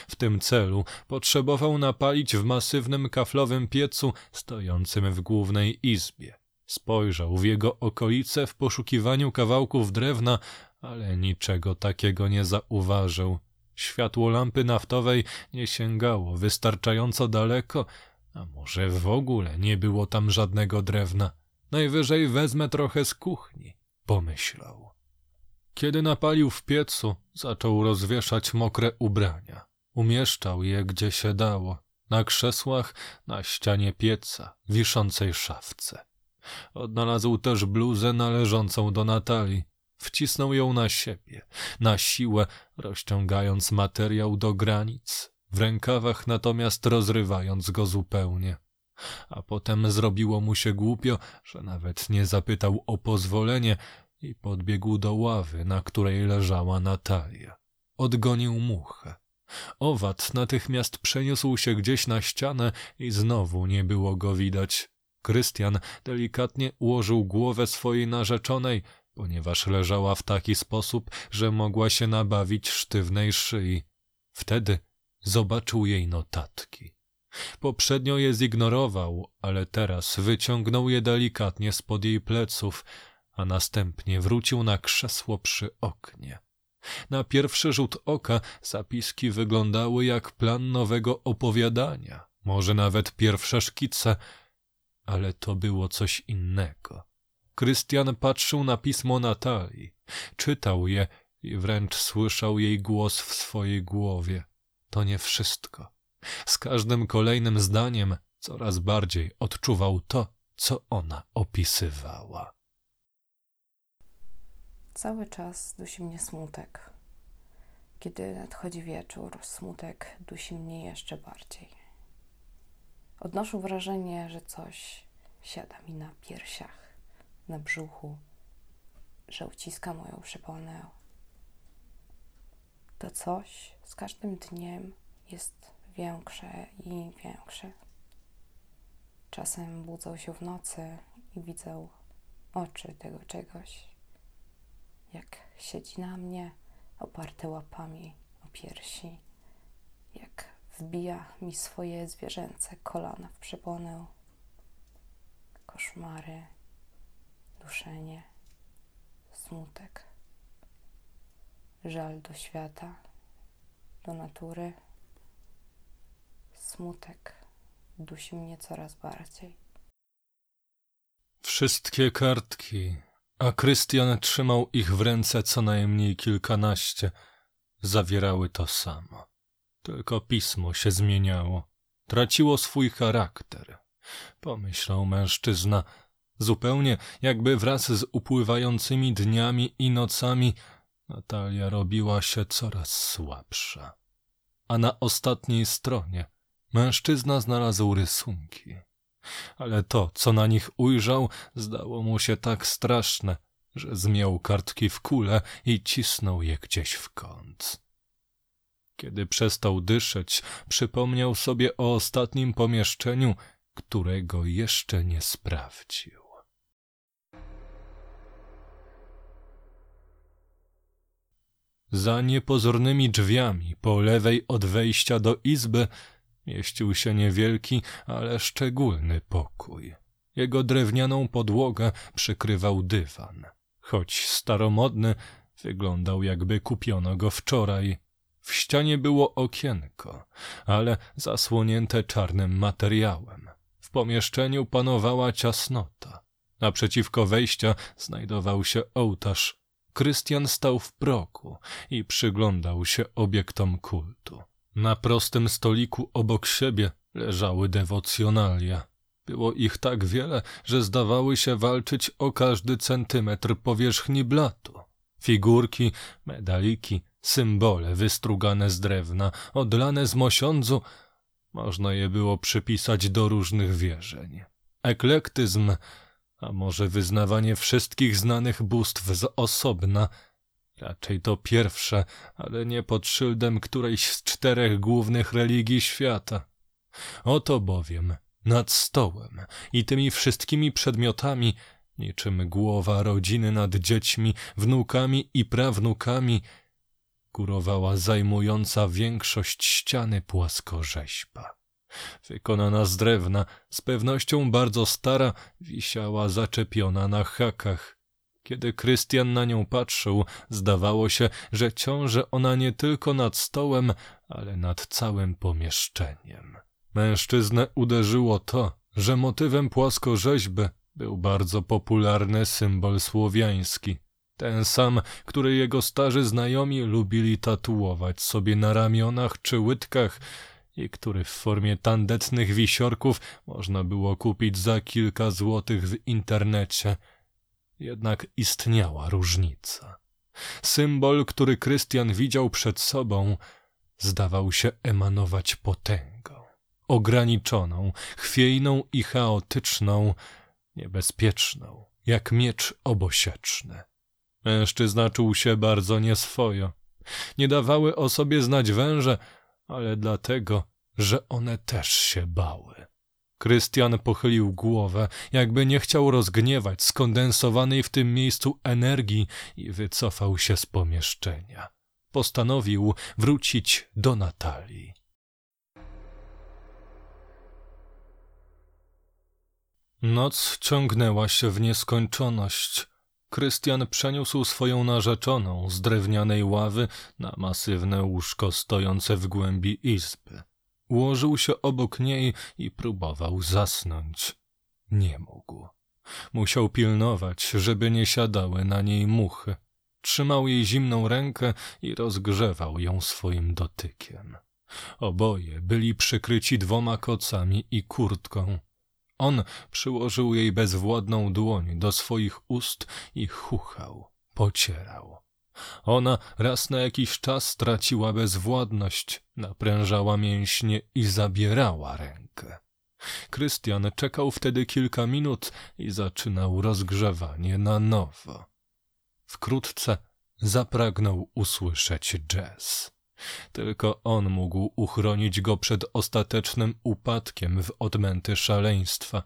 W tym celu potrzebował napalić w masywnym kaflowym piecu stojącym w głównej izbie. Spojrzał w jego okolice w poszukiwaniu kawałków drewna, ale niczego takiego nie zauważył. Światło lampy naftowej nie sięgało wystarczająco daleko, a może w ogóle nie było tam żadnego drewna. Najwyżej wezmę trochę z kuchni, pomyślał. Kiedy napalił w piecu, zaczął rozwieszać mokre ubrania. Umieszczał je gdzie się dało, na krzesłach, na ścianie pieca, wiszącej szafce. Odnalazł też bluzę należącą do Natalii. Wcisnął ją na siebie, na siłę, rozciągając materiał do granic, w rękawach natomiast rozrywając go zupełnie. A potem zrobiło mu się głupio, że nawet nie zapytał o pozwolenie i podbiegł do ławy, na której leżała Natalia. Odgonił muchę. Owad natychmiast przeniósł się gdzieś na ścianę i znowu nie było go widać. Krystian delikatnie ułożył głowę swojej narzeczonej, ponieważ leżała w taki sposób, że mogła się nabawić sztywnej szyi. Wtedy zobaczył jej notatki. Poprzednio je zignorował, ale teraz wyciągnął je delikatnie spod jej pleców, a następnie wrócił na krzesło przy oknie. Na pierwszy rzut oka zapiski wyglądały jak plan nowego opowiadania, może nawet pierwsze szkice, ale to było coś innego. Krystian patrzył na pismo Natalii, czytał je i wręcz słyszał jej głos w swojej głowie. To nie wszystko. Z każdym kolejnym zdaniem coraz bardziej odczuwał to, co ona opisywała. Cały czas dusi mnie smutek. Kiedy nadchodzi wieczór, smutek dusi mnie jeszcze bardziej. Odnoszę wrażenie, że coś siada mi na piersiach, na brzuchu, że uciska moją przeponę. To coś z każdym dniem jest większe i większe. Czasem budzę się w nocy i widzę oczy tego czegoś, jak siedzi na mnie, oparte łapami o piersi, jak wbija mi swoje zwierzęce kolana w przepłonę. Koszmary, duszenie, smutek, żal do świata, do natury. Smutek dusi mnie coraz bardziej. Wszystkie kartki, a Krystian trzymał ich w ręce co najmniej kilkanaście, zawierały to samo. Tylko pismo się zmieniało, traciło swój charakter. Pomyślał mężczyzna, zupełnie jakby wraz z upływającymi dniami i nocami Natalia robiła się coraz słabsza. A na ostatniej stronie mężczyzna znalazł rysunki. Ale to, co na nich ujrzał, zdało mu się tak straszne, że zmiał kartki w kule i cisnął je gdzieś w kąt. Kiedy przestał dyszeć, przypomniał sobie o ostatnim pomieszczeniu, którego jeszcze nie sprawdził. Za niepozornymi drzwiami po lewej od wejścia do izby mieścił się niewielki, ale szczególny pokój. Jego drewnianą podłogę przykrywał dywan. Choć staromodny, wyglądał jakby kupiono go wczoraj. W ścianie było okienko, ale zasłonięte czarnym materiałem. W pomieszczeniu panowała ciasnota. Naprzeciwko wejścia znajdował się ołtarz. Krystian stał w proku i przyglądał się obiektom kultu. Na prostym stoliku obok siebie leżały dewocjonalia. Było ich tak wiele, że zdawały się walczyć o każdy centymetr powierzchni blatu. Figurki, medaliki, symbole wystrugane z drewna, odlane z mosiądzu, można je było przypisać do różnych wierzeń. Eklektyzm, a może wyznawanie wszystkich znanych bóstw z osobna, raczej to pierwsze, ale nie pod szyldem którejś z czterech głównych religii świata. Oto bowiem nad stołem i tymi wszystkimi przedmiotami, niczym głowa rodziny nad dziećmi, wnukami i prawnukami, górowała zajmująca większość ściany płaskorzeźba. Wykonana z drewna, z pewnością bardzo stara, wisiała zaczepiona na hakach. Kiedy Krystian na nią patrzył, zdawało się, że ciąży ona nie tylko nad stołem, ale nad całym pomieszczeniem. Mężczyznę uderzyło to, że motywem płaskorzeźby był bardzo popularny symbol słowiański. Ten sam, który jego starzy znajomi lubili tatuować sobie na ramionach czy łydkach i który w formie tandetnych wisiorków można było kupić za kilka złotych w internecie. Jednak istniała różnica. Symbol, który Krystian widział przed sobą, zdawał się emanować potęgą ograniczoną, chwiejną i chaotyczną, niebezpieczną, jak miecz obosieczny. Mężczyzna czuł się bardzo nieswojo. Nie dawały o sobie znać węże, ale dlatego, że one też się bały. Krystian pochylił głowę, jakby nie chciał rozgniewać skondensowanej w tym miejscu energii i wycofał się z pomieszczenia. Postanowił wrócić do Natalii. Noc ciągnęła się w nieskończoność. Krystian przeniósł swoją narzeczoną z drewnianej ławy na masywne łóżko stojące w głębi izby. Ułożył się obok niej i próbował zasnąć. Nie mógł. Musiał pilnować, żeby nie siadały na niej muchy. Trzymał jej zimną rękę i rozgrzewał ją swoim dotykiem. Oboje byli przykryci dwoma kocami i kurtką. On przyłożył jej bezwładną dłoń do swoich ust i chuchał, pocierał. Ona raz na jakiś czas straciła bezwładność, naprężała mięśnie i zabierała rękę. Krystian czekał wtedy kilka minut i zaczynał rozgrzewanie na nowo. Wkrótce zapragnął usłyszeć jazz. Tylko on mógł uchronić go przed ostatecznym upadkiem w odmęty szaleństwa.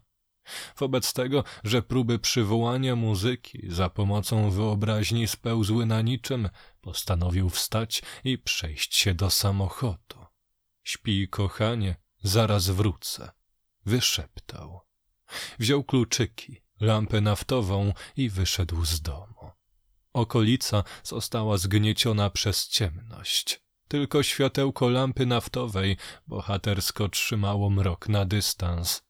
Wobec tego, że próby przywołania muzyki za pomocą wyobraźni spełzły na niczym, postanowił wstać i przejść się do samochodu. Śpi, kochanie, zaraz wrócę. Wyszeptał. Wziął kluczyki, lampę naftową i wyszedł z domu. Okolica została zgnieciona przez ciemność. Tylko światełko lampy naftowej bohatersko trzymało mrok na dystans.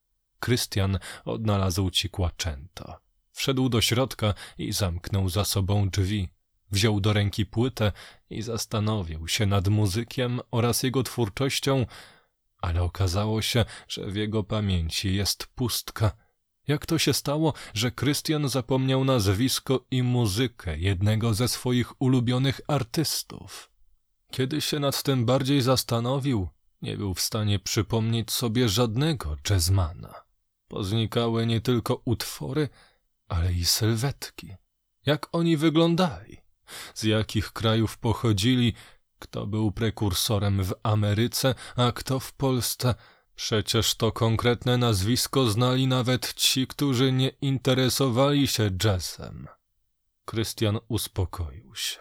Krystian odnalazł cikłaczęto. Wszedł do środka i zamknął za sobą drzwi. Wziął do ręki płytę i zastanowił się nad muzykiem oraz jego twórczością, ale okazało się, że w jego pamięci jest pustka. Jak to się stało, że Krystian zapomniał nazwisko i muzykę jednego ze swoich ulubionych artystów? Kiedy się nad tym bardziej zastanowił, nie był w stanie przypomnieć sobie żadnego jazzmana. Poznikały nie tylko utwory, ale i sylwetki. Jak oni wyglądali? Z jakich krajów pochodzili? Kto był prekursorem w Ameryce, a kto w Polsce? Przecież to konkretne nazwisko znali nawet ci, którzy nie interesowali się jazzem. Krystian uspokoił się.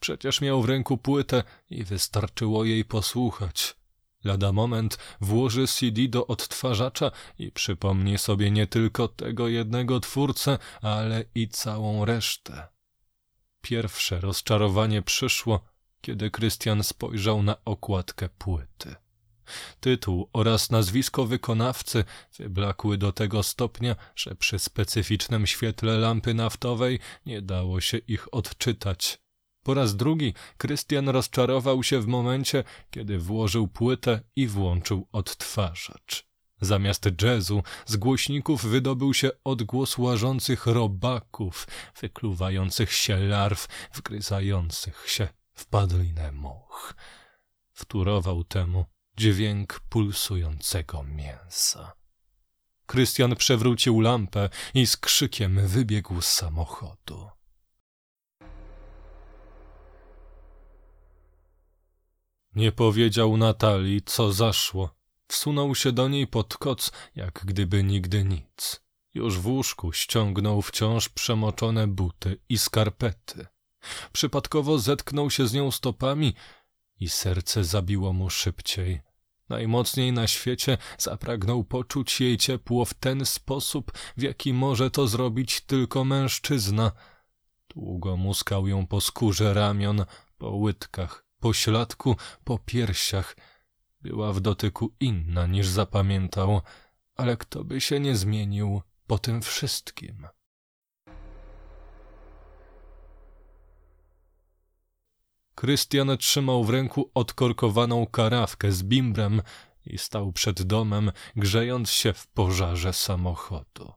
Przecież miał w ręku płytę i wystarczyło jej posłuchać. Lada moment włoży CD do odtwarzacza i przypomni sobie nie tylko tego jednego twórcę, ale i całą resztę. Pierwsze rozczarowanie przyszło, kiedy Krystian spojrzał na okładkę płyty. Tytuł oraz nazwisko wykonawcy wyblakły do tego stopnia, że przy specyficznym świetle lampy naftowej nie dało się ich odczytać. Po raz drugi Krystian rozczarował się w momencie, kiedy włożył płytę i włączył odtwarzacz. Zamiast jazzu z głośników wydobył się odgłos łażących robaków, wykluwających się larw, wgryzających się w padlinę moch. Wturował temu dźwięk pulsującego mięsa. Krystian przewrócił lampę i z krzykiem wybiegł z samochodu. Nie powiedział Natalii, co zaszło. Wsunął się do niej pod koc, jak gdyby nigdy nic. Już w łóżku ściągnął wciąż przemoczone buty i skarpety. Przypadkowo zetknął się z nią stopami i serce zabiło mu szybciej. Najmocniej na świecie zapragnął poczuć jej ciepło w ten sposób, w jaki może to zrobić tylko mężczyzna. Długo muskał ją po skórze ramion, po łydkach, po śladku, po piersiach. Była w dotyku inna niż zapamiętał, ale kto by się nie zmienił po tym wszystkim? Krystian trzymał w ręku odkorkowaną karawkę z bimbrem i stał przed domem, grzejąc się w pożarze samochodu.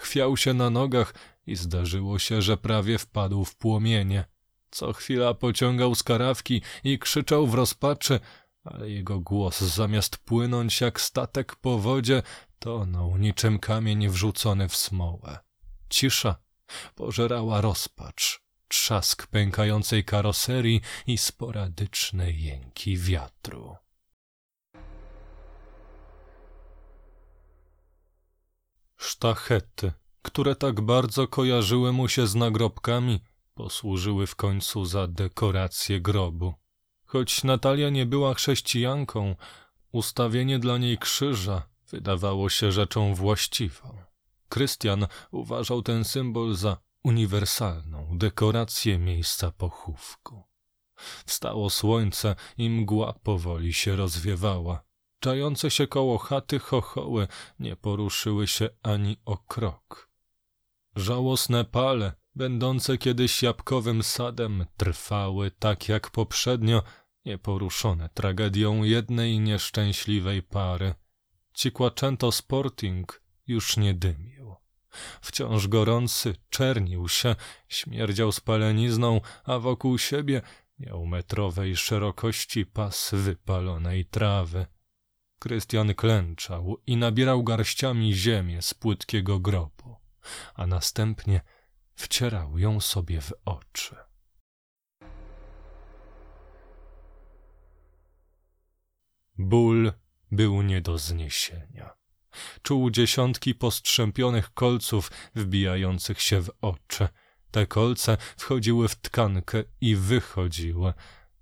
Chwiał się na nogach i zdarzyło się, że prawie wpadł w płomienie. Co chwila pociągał z karawki i krzyczał w rozpaczy, ale jego głos zamiast płynąć jak statek po wodzie, tonął niczym kamień wrzucony w smołę. Cisza pożerała rozpacz, trzask pękającej karoserii i sporadyczne jęki wiatru. Sztachety, które tak bardzo kojarzyły mu się z nagrobkami, posłużyły w końcu za dekorację grobu. Choć Natalia nie była chrześcijanką, ustawienie dla niej krzyża wydawało się rzeczą właściwą. Krystian uważał ten symbol za uniwersalną dekorację miejsca pochówku. Wstało słońce i mgła powoli się rozwiewała. Czające się koło chaty chochoły nie poruszyły się ani o krok. Żałosne pale, będące kiedyś jabłkowym sadem, trwały tak jak poprzednio, nieporuszone tragedią jednej nieszczęśliwej pary. Cikłaczęto Sporting już nie dymił. Wciąż gorący, czernił się, śmierdział spalenizną, a wokół siebie miał metrowej szerokości pas wypalonej trawy. Krystian klęczał i nabierał garściami ziemię z płytkiego grobu, a następnie wcierał ją sobie w oczy. Ból był nie do zniesienia. Czuł dziesiątki postrzępionych kolców wbijających się w oczy. Te kolce wchodziły w tkankę i wychodziły.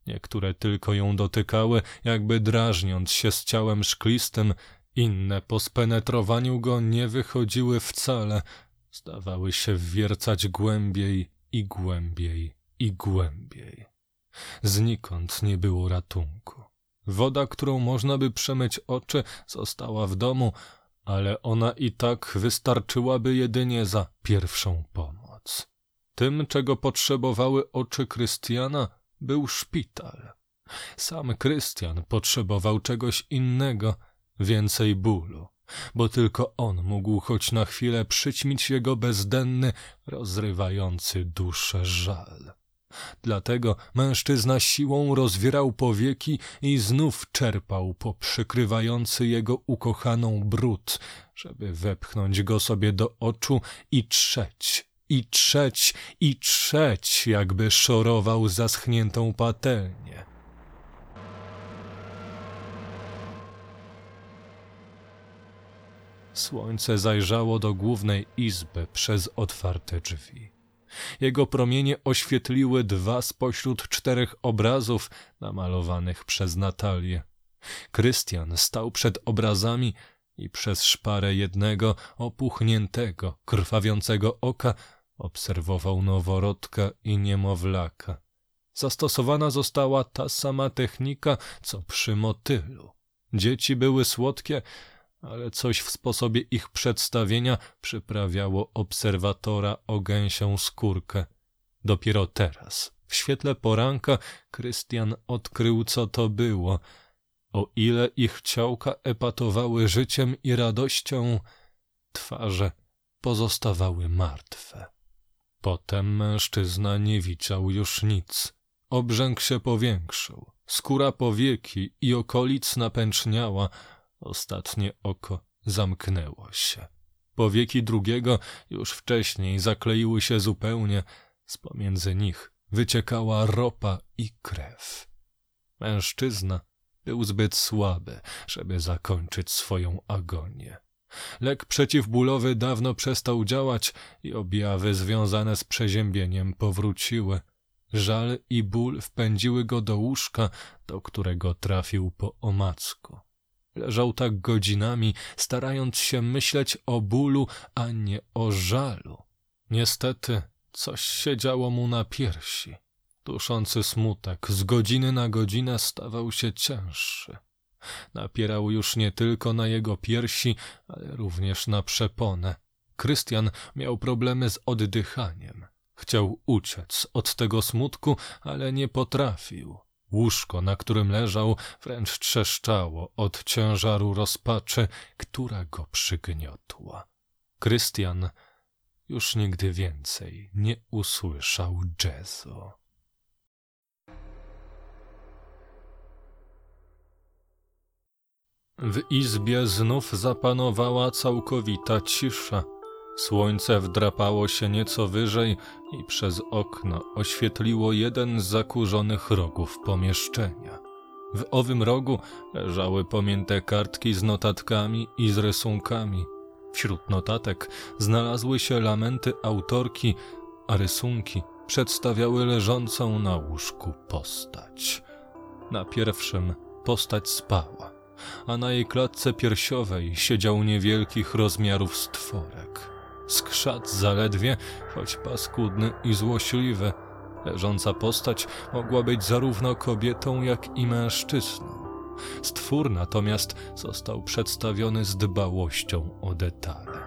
Niektóre tylko ją dotykały, jakby drażniąc się z ciałem szklistym, inne po spenetrowaniu go nie wychodziły wcale, zdawały się wwiercać głębiej i głębiej i głębiej. Znikąd nie było ratunku. Woda, którą można by przemyć oczy, została w domu, ale ona i tak wystarczyłaby jedynie za pierwszą pomoc. Tym, czego potrzebowały oczy Krystiana, był szpital. Sam Krystian potrzebował czegoś innego, więcej bólu, bo tylko on mógł choć na chwilę przyćmić jego bezdenny, rozrywający duszę żal. Dlatego mężczyzna siłą rozwierał powieki i znów czerpał po przykrywający jego ukochaną brud, żeby wepchnąć go sobie do oczu i trzeć, i trzeć, i trzeć, jakby szorował zaschniętą patelnię. Słońce zajrzało do głównej izby przez otwarte drzwi. Jego promienie oświetliły dwa spośród czterech obrazów namalowanych przez Natalię. Krystian stał przed obrazami i przez szparę jednego opuchniętego, krwawiącego oka obserwował noworodka i niemowlaka. Zastosowana została ta sama technika, co przy motylu. Dzieci były słodkie, ale coś w sposobie ich przedstawienia przyprawiało obserwatora o gęsią skórkę. Dopiero teraz, w świetle poranka, Krystian odkrył, co to było. O ile ich ciałka epatowały życiem i radością, twarze pozostawały martwe. Potem mężczyzna nie widział już nic. Obrzęk się powiększył, skóra powieki i okolic napęczniała, ostatnie oko zamknęło się. Powieki drugiego już wcześniej zakleiły się zupełnie, z pomiędzy nich wyciekała ropa i krew. Mężczyzna był zbyt słaby, żeby zakończyć swoją agonię. Lek przeciwbólowy dawno przestał działać i objawy związane z przeziębieniem powróciły. Żal i ból wpędziły go do łóżka, do którego trafił po omacku. Leżał tak godzinami, starając się myśleć o bólu, a nie o żalu. Niestety, coś się działo mu na piersi. Duszący smutek z godziny na godzinę stawał się cięższy. Napierał już nie tylko na jego piersi, ale również na przeponę. Krystian miał problemy z oddychaniem. Chciał uciec od tego smutku, ale nie potrafił. Łóżko, na którym leżał, wręcz trzeszczało od ciężaru rozpaczy, która go przygniotła. Krystian już nigdy więcej nie usłyszał jazzu. W izbie znów zapanowała całkowita cisza. Słońce wdrapało się nieco wyżej i przez okno oświetliło jeden z zakurzonych rogów pomieszczenia. W owym rogu leżały pomięte kartki z notatkami i z rysunkami. Wśród notatek znalazły się lamenty autorki, a rysunki przedstawiały leżącą na łóżku postać. Na pierwszym postać spała, a na jej klatce piersiowej siedział niewielkich rozmiarów stworek. Skrzat zaledwie, choć paskudny i złośliwy. Leżąca postać mogła być zarówno kobietą, jak i mężczyzną. Stwór natomiast został przedstawiony z dbałością o detale.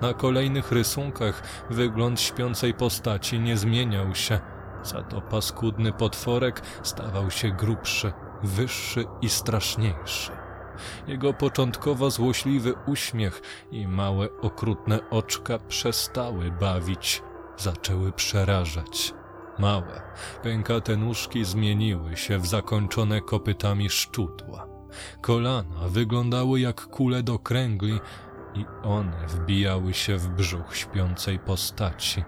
Na kolejnych rysunkach wygląd śpiącej postaci nie zmieniał się, za to paskudny potworek stawał się grubszy, wyższy i straszniejszy. Jego początkowo złośliwy uśmiech i małe okrutne oczka przestały bawić, zaczęły przerażać. Małe, pękate nóżki zmieniły się w zakończone kopytami szczudła. Kolana wyglądały jak kule do kręgli i one wbijały się w brzuch śpiącej postaci.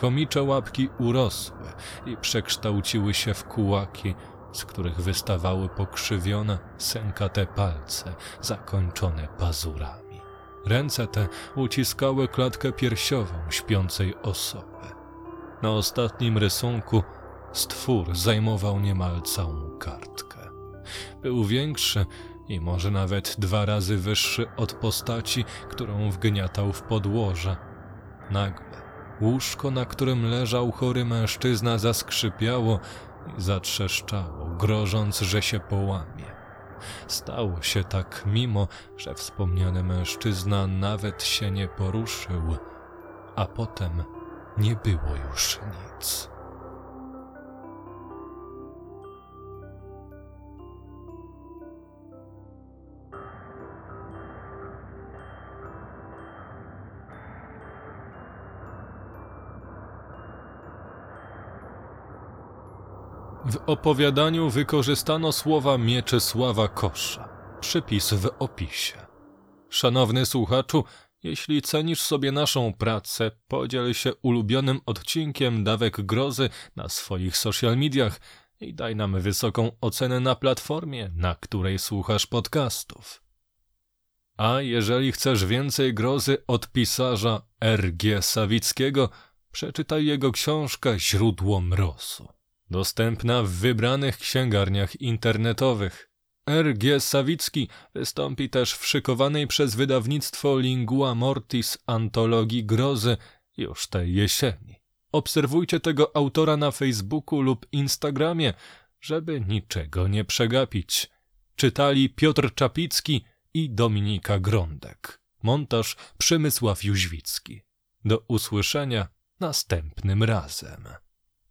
Chomicze łapki urosły i przekształciły się w kułaki, z których wystawały pokrzywione, sękate palce, zakończone pazurami. Ręce te uciskały klatkę piersiową śpiącej osoby. Na ostatnim rysunku stwór zajmował niemal całą kartkę. Był większy i może nawet dwa razy wyższy od postaci, którą wgniatał w podłoże. Nagle łóżko, na którym leżał chory mężczyzna, zaskrzypiało zatrzeszczało, grożąc, że się połamie. Stało się tak, mimo że wspomniany mężczyzna nawet się nie poruszył, a potem nie było już nic. W opowiadaniu wykorzystano słowa Mieczysława Kosza. Przypis w opisie. Szanowny słuchaczu, jeśli cenisz sobie naszą pracę, podziel się ulubionym odcinkiem Dawek Grozy na swoich social mediach i daj nam wysoką ocenę na platformie, na której słuchasz podcastów. A jeżeli chcesz więcej grozy od pisarza R.G. Sawickiego, przeczytaj jego książkę Źródło Mrozu dostępna w wybranych księgarniach internetowych. R.G. Sawicki wystąpi też w szykowanej przez wydawnictwo Lingua Mortis antologii grozy już tej jesieni. Obserwujcie tego autora na Facebooku lub Instagramie, żeby niczego nie przegapić. Czytali Piotr Czapicki i Dominika Grondek. Montaż Przemysław Jóźwicki. Do usłyszenia następnym razem.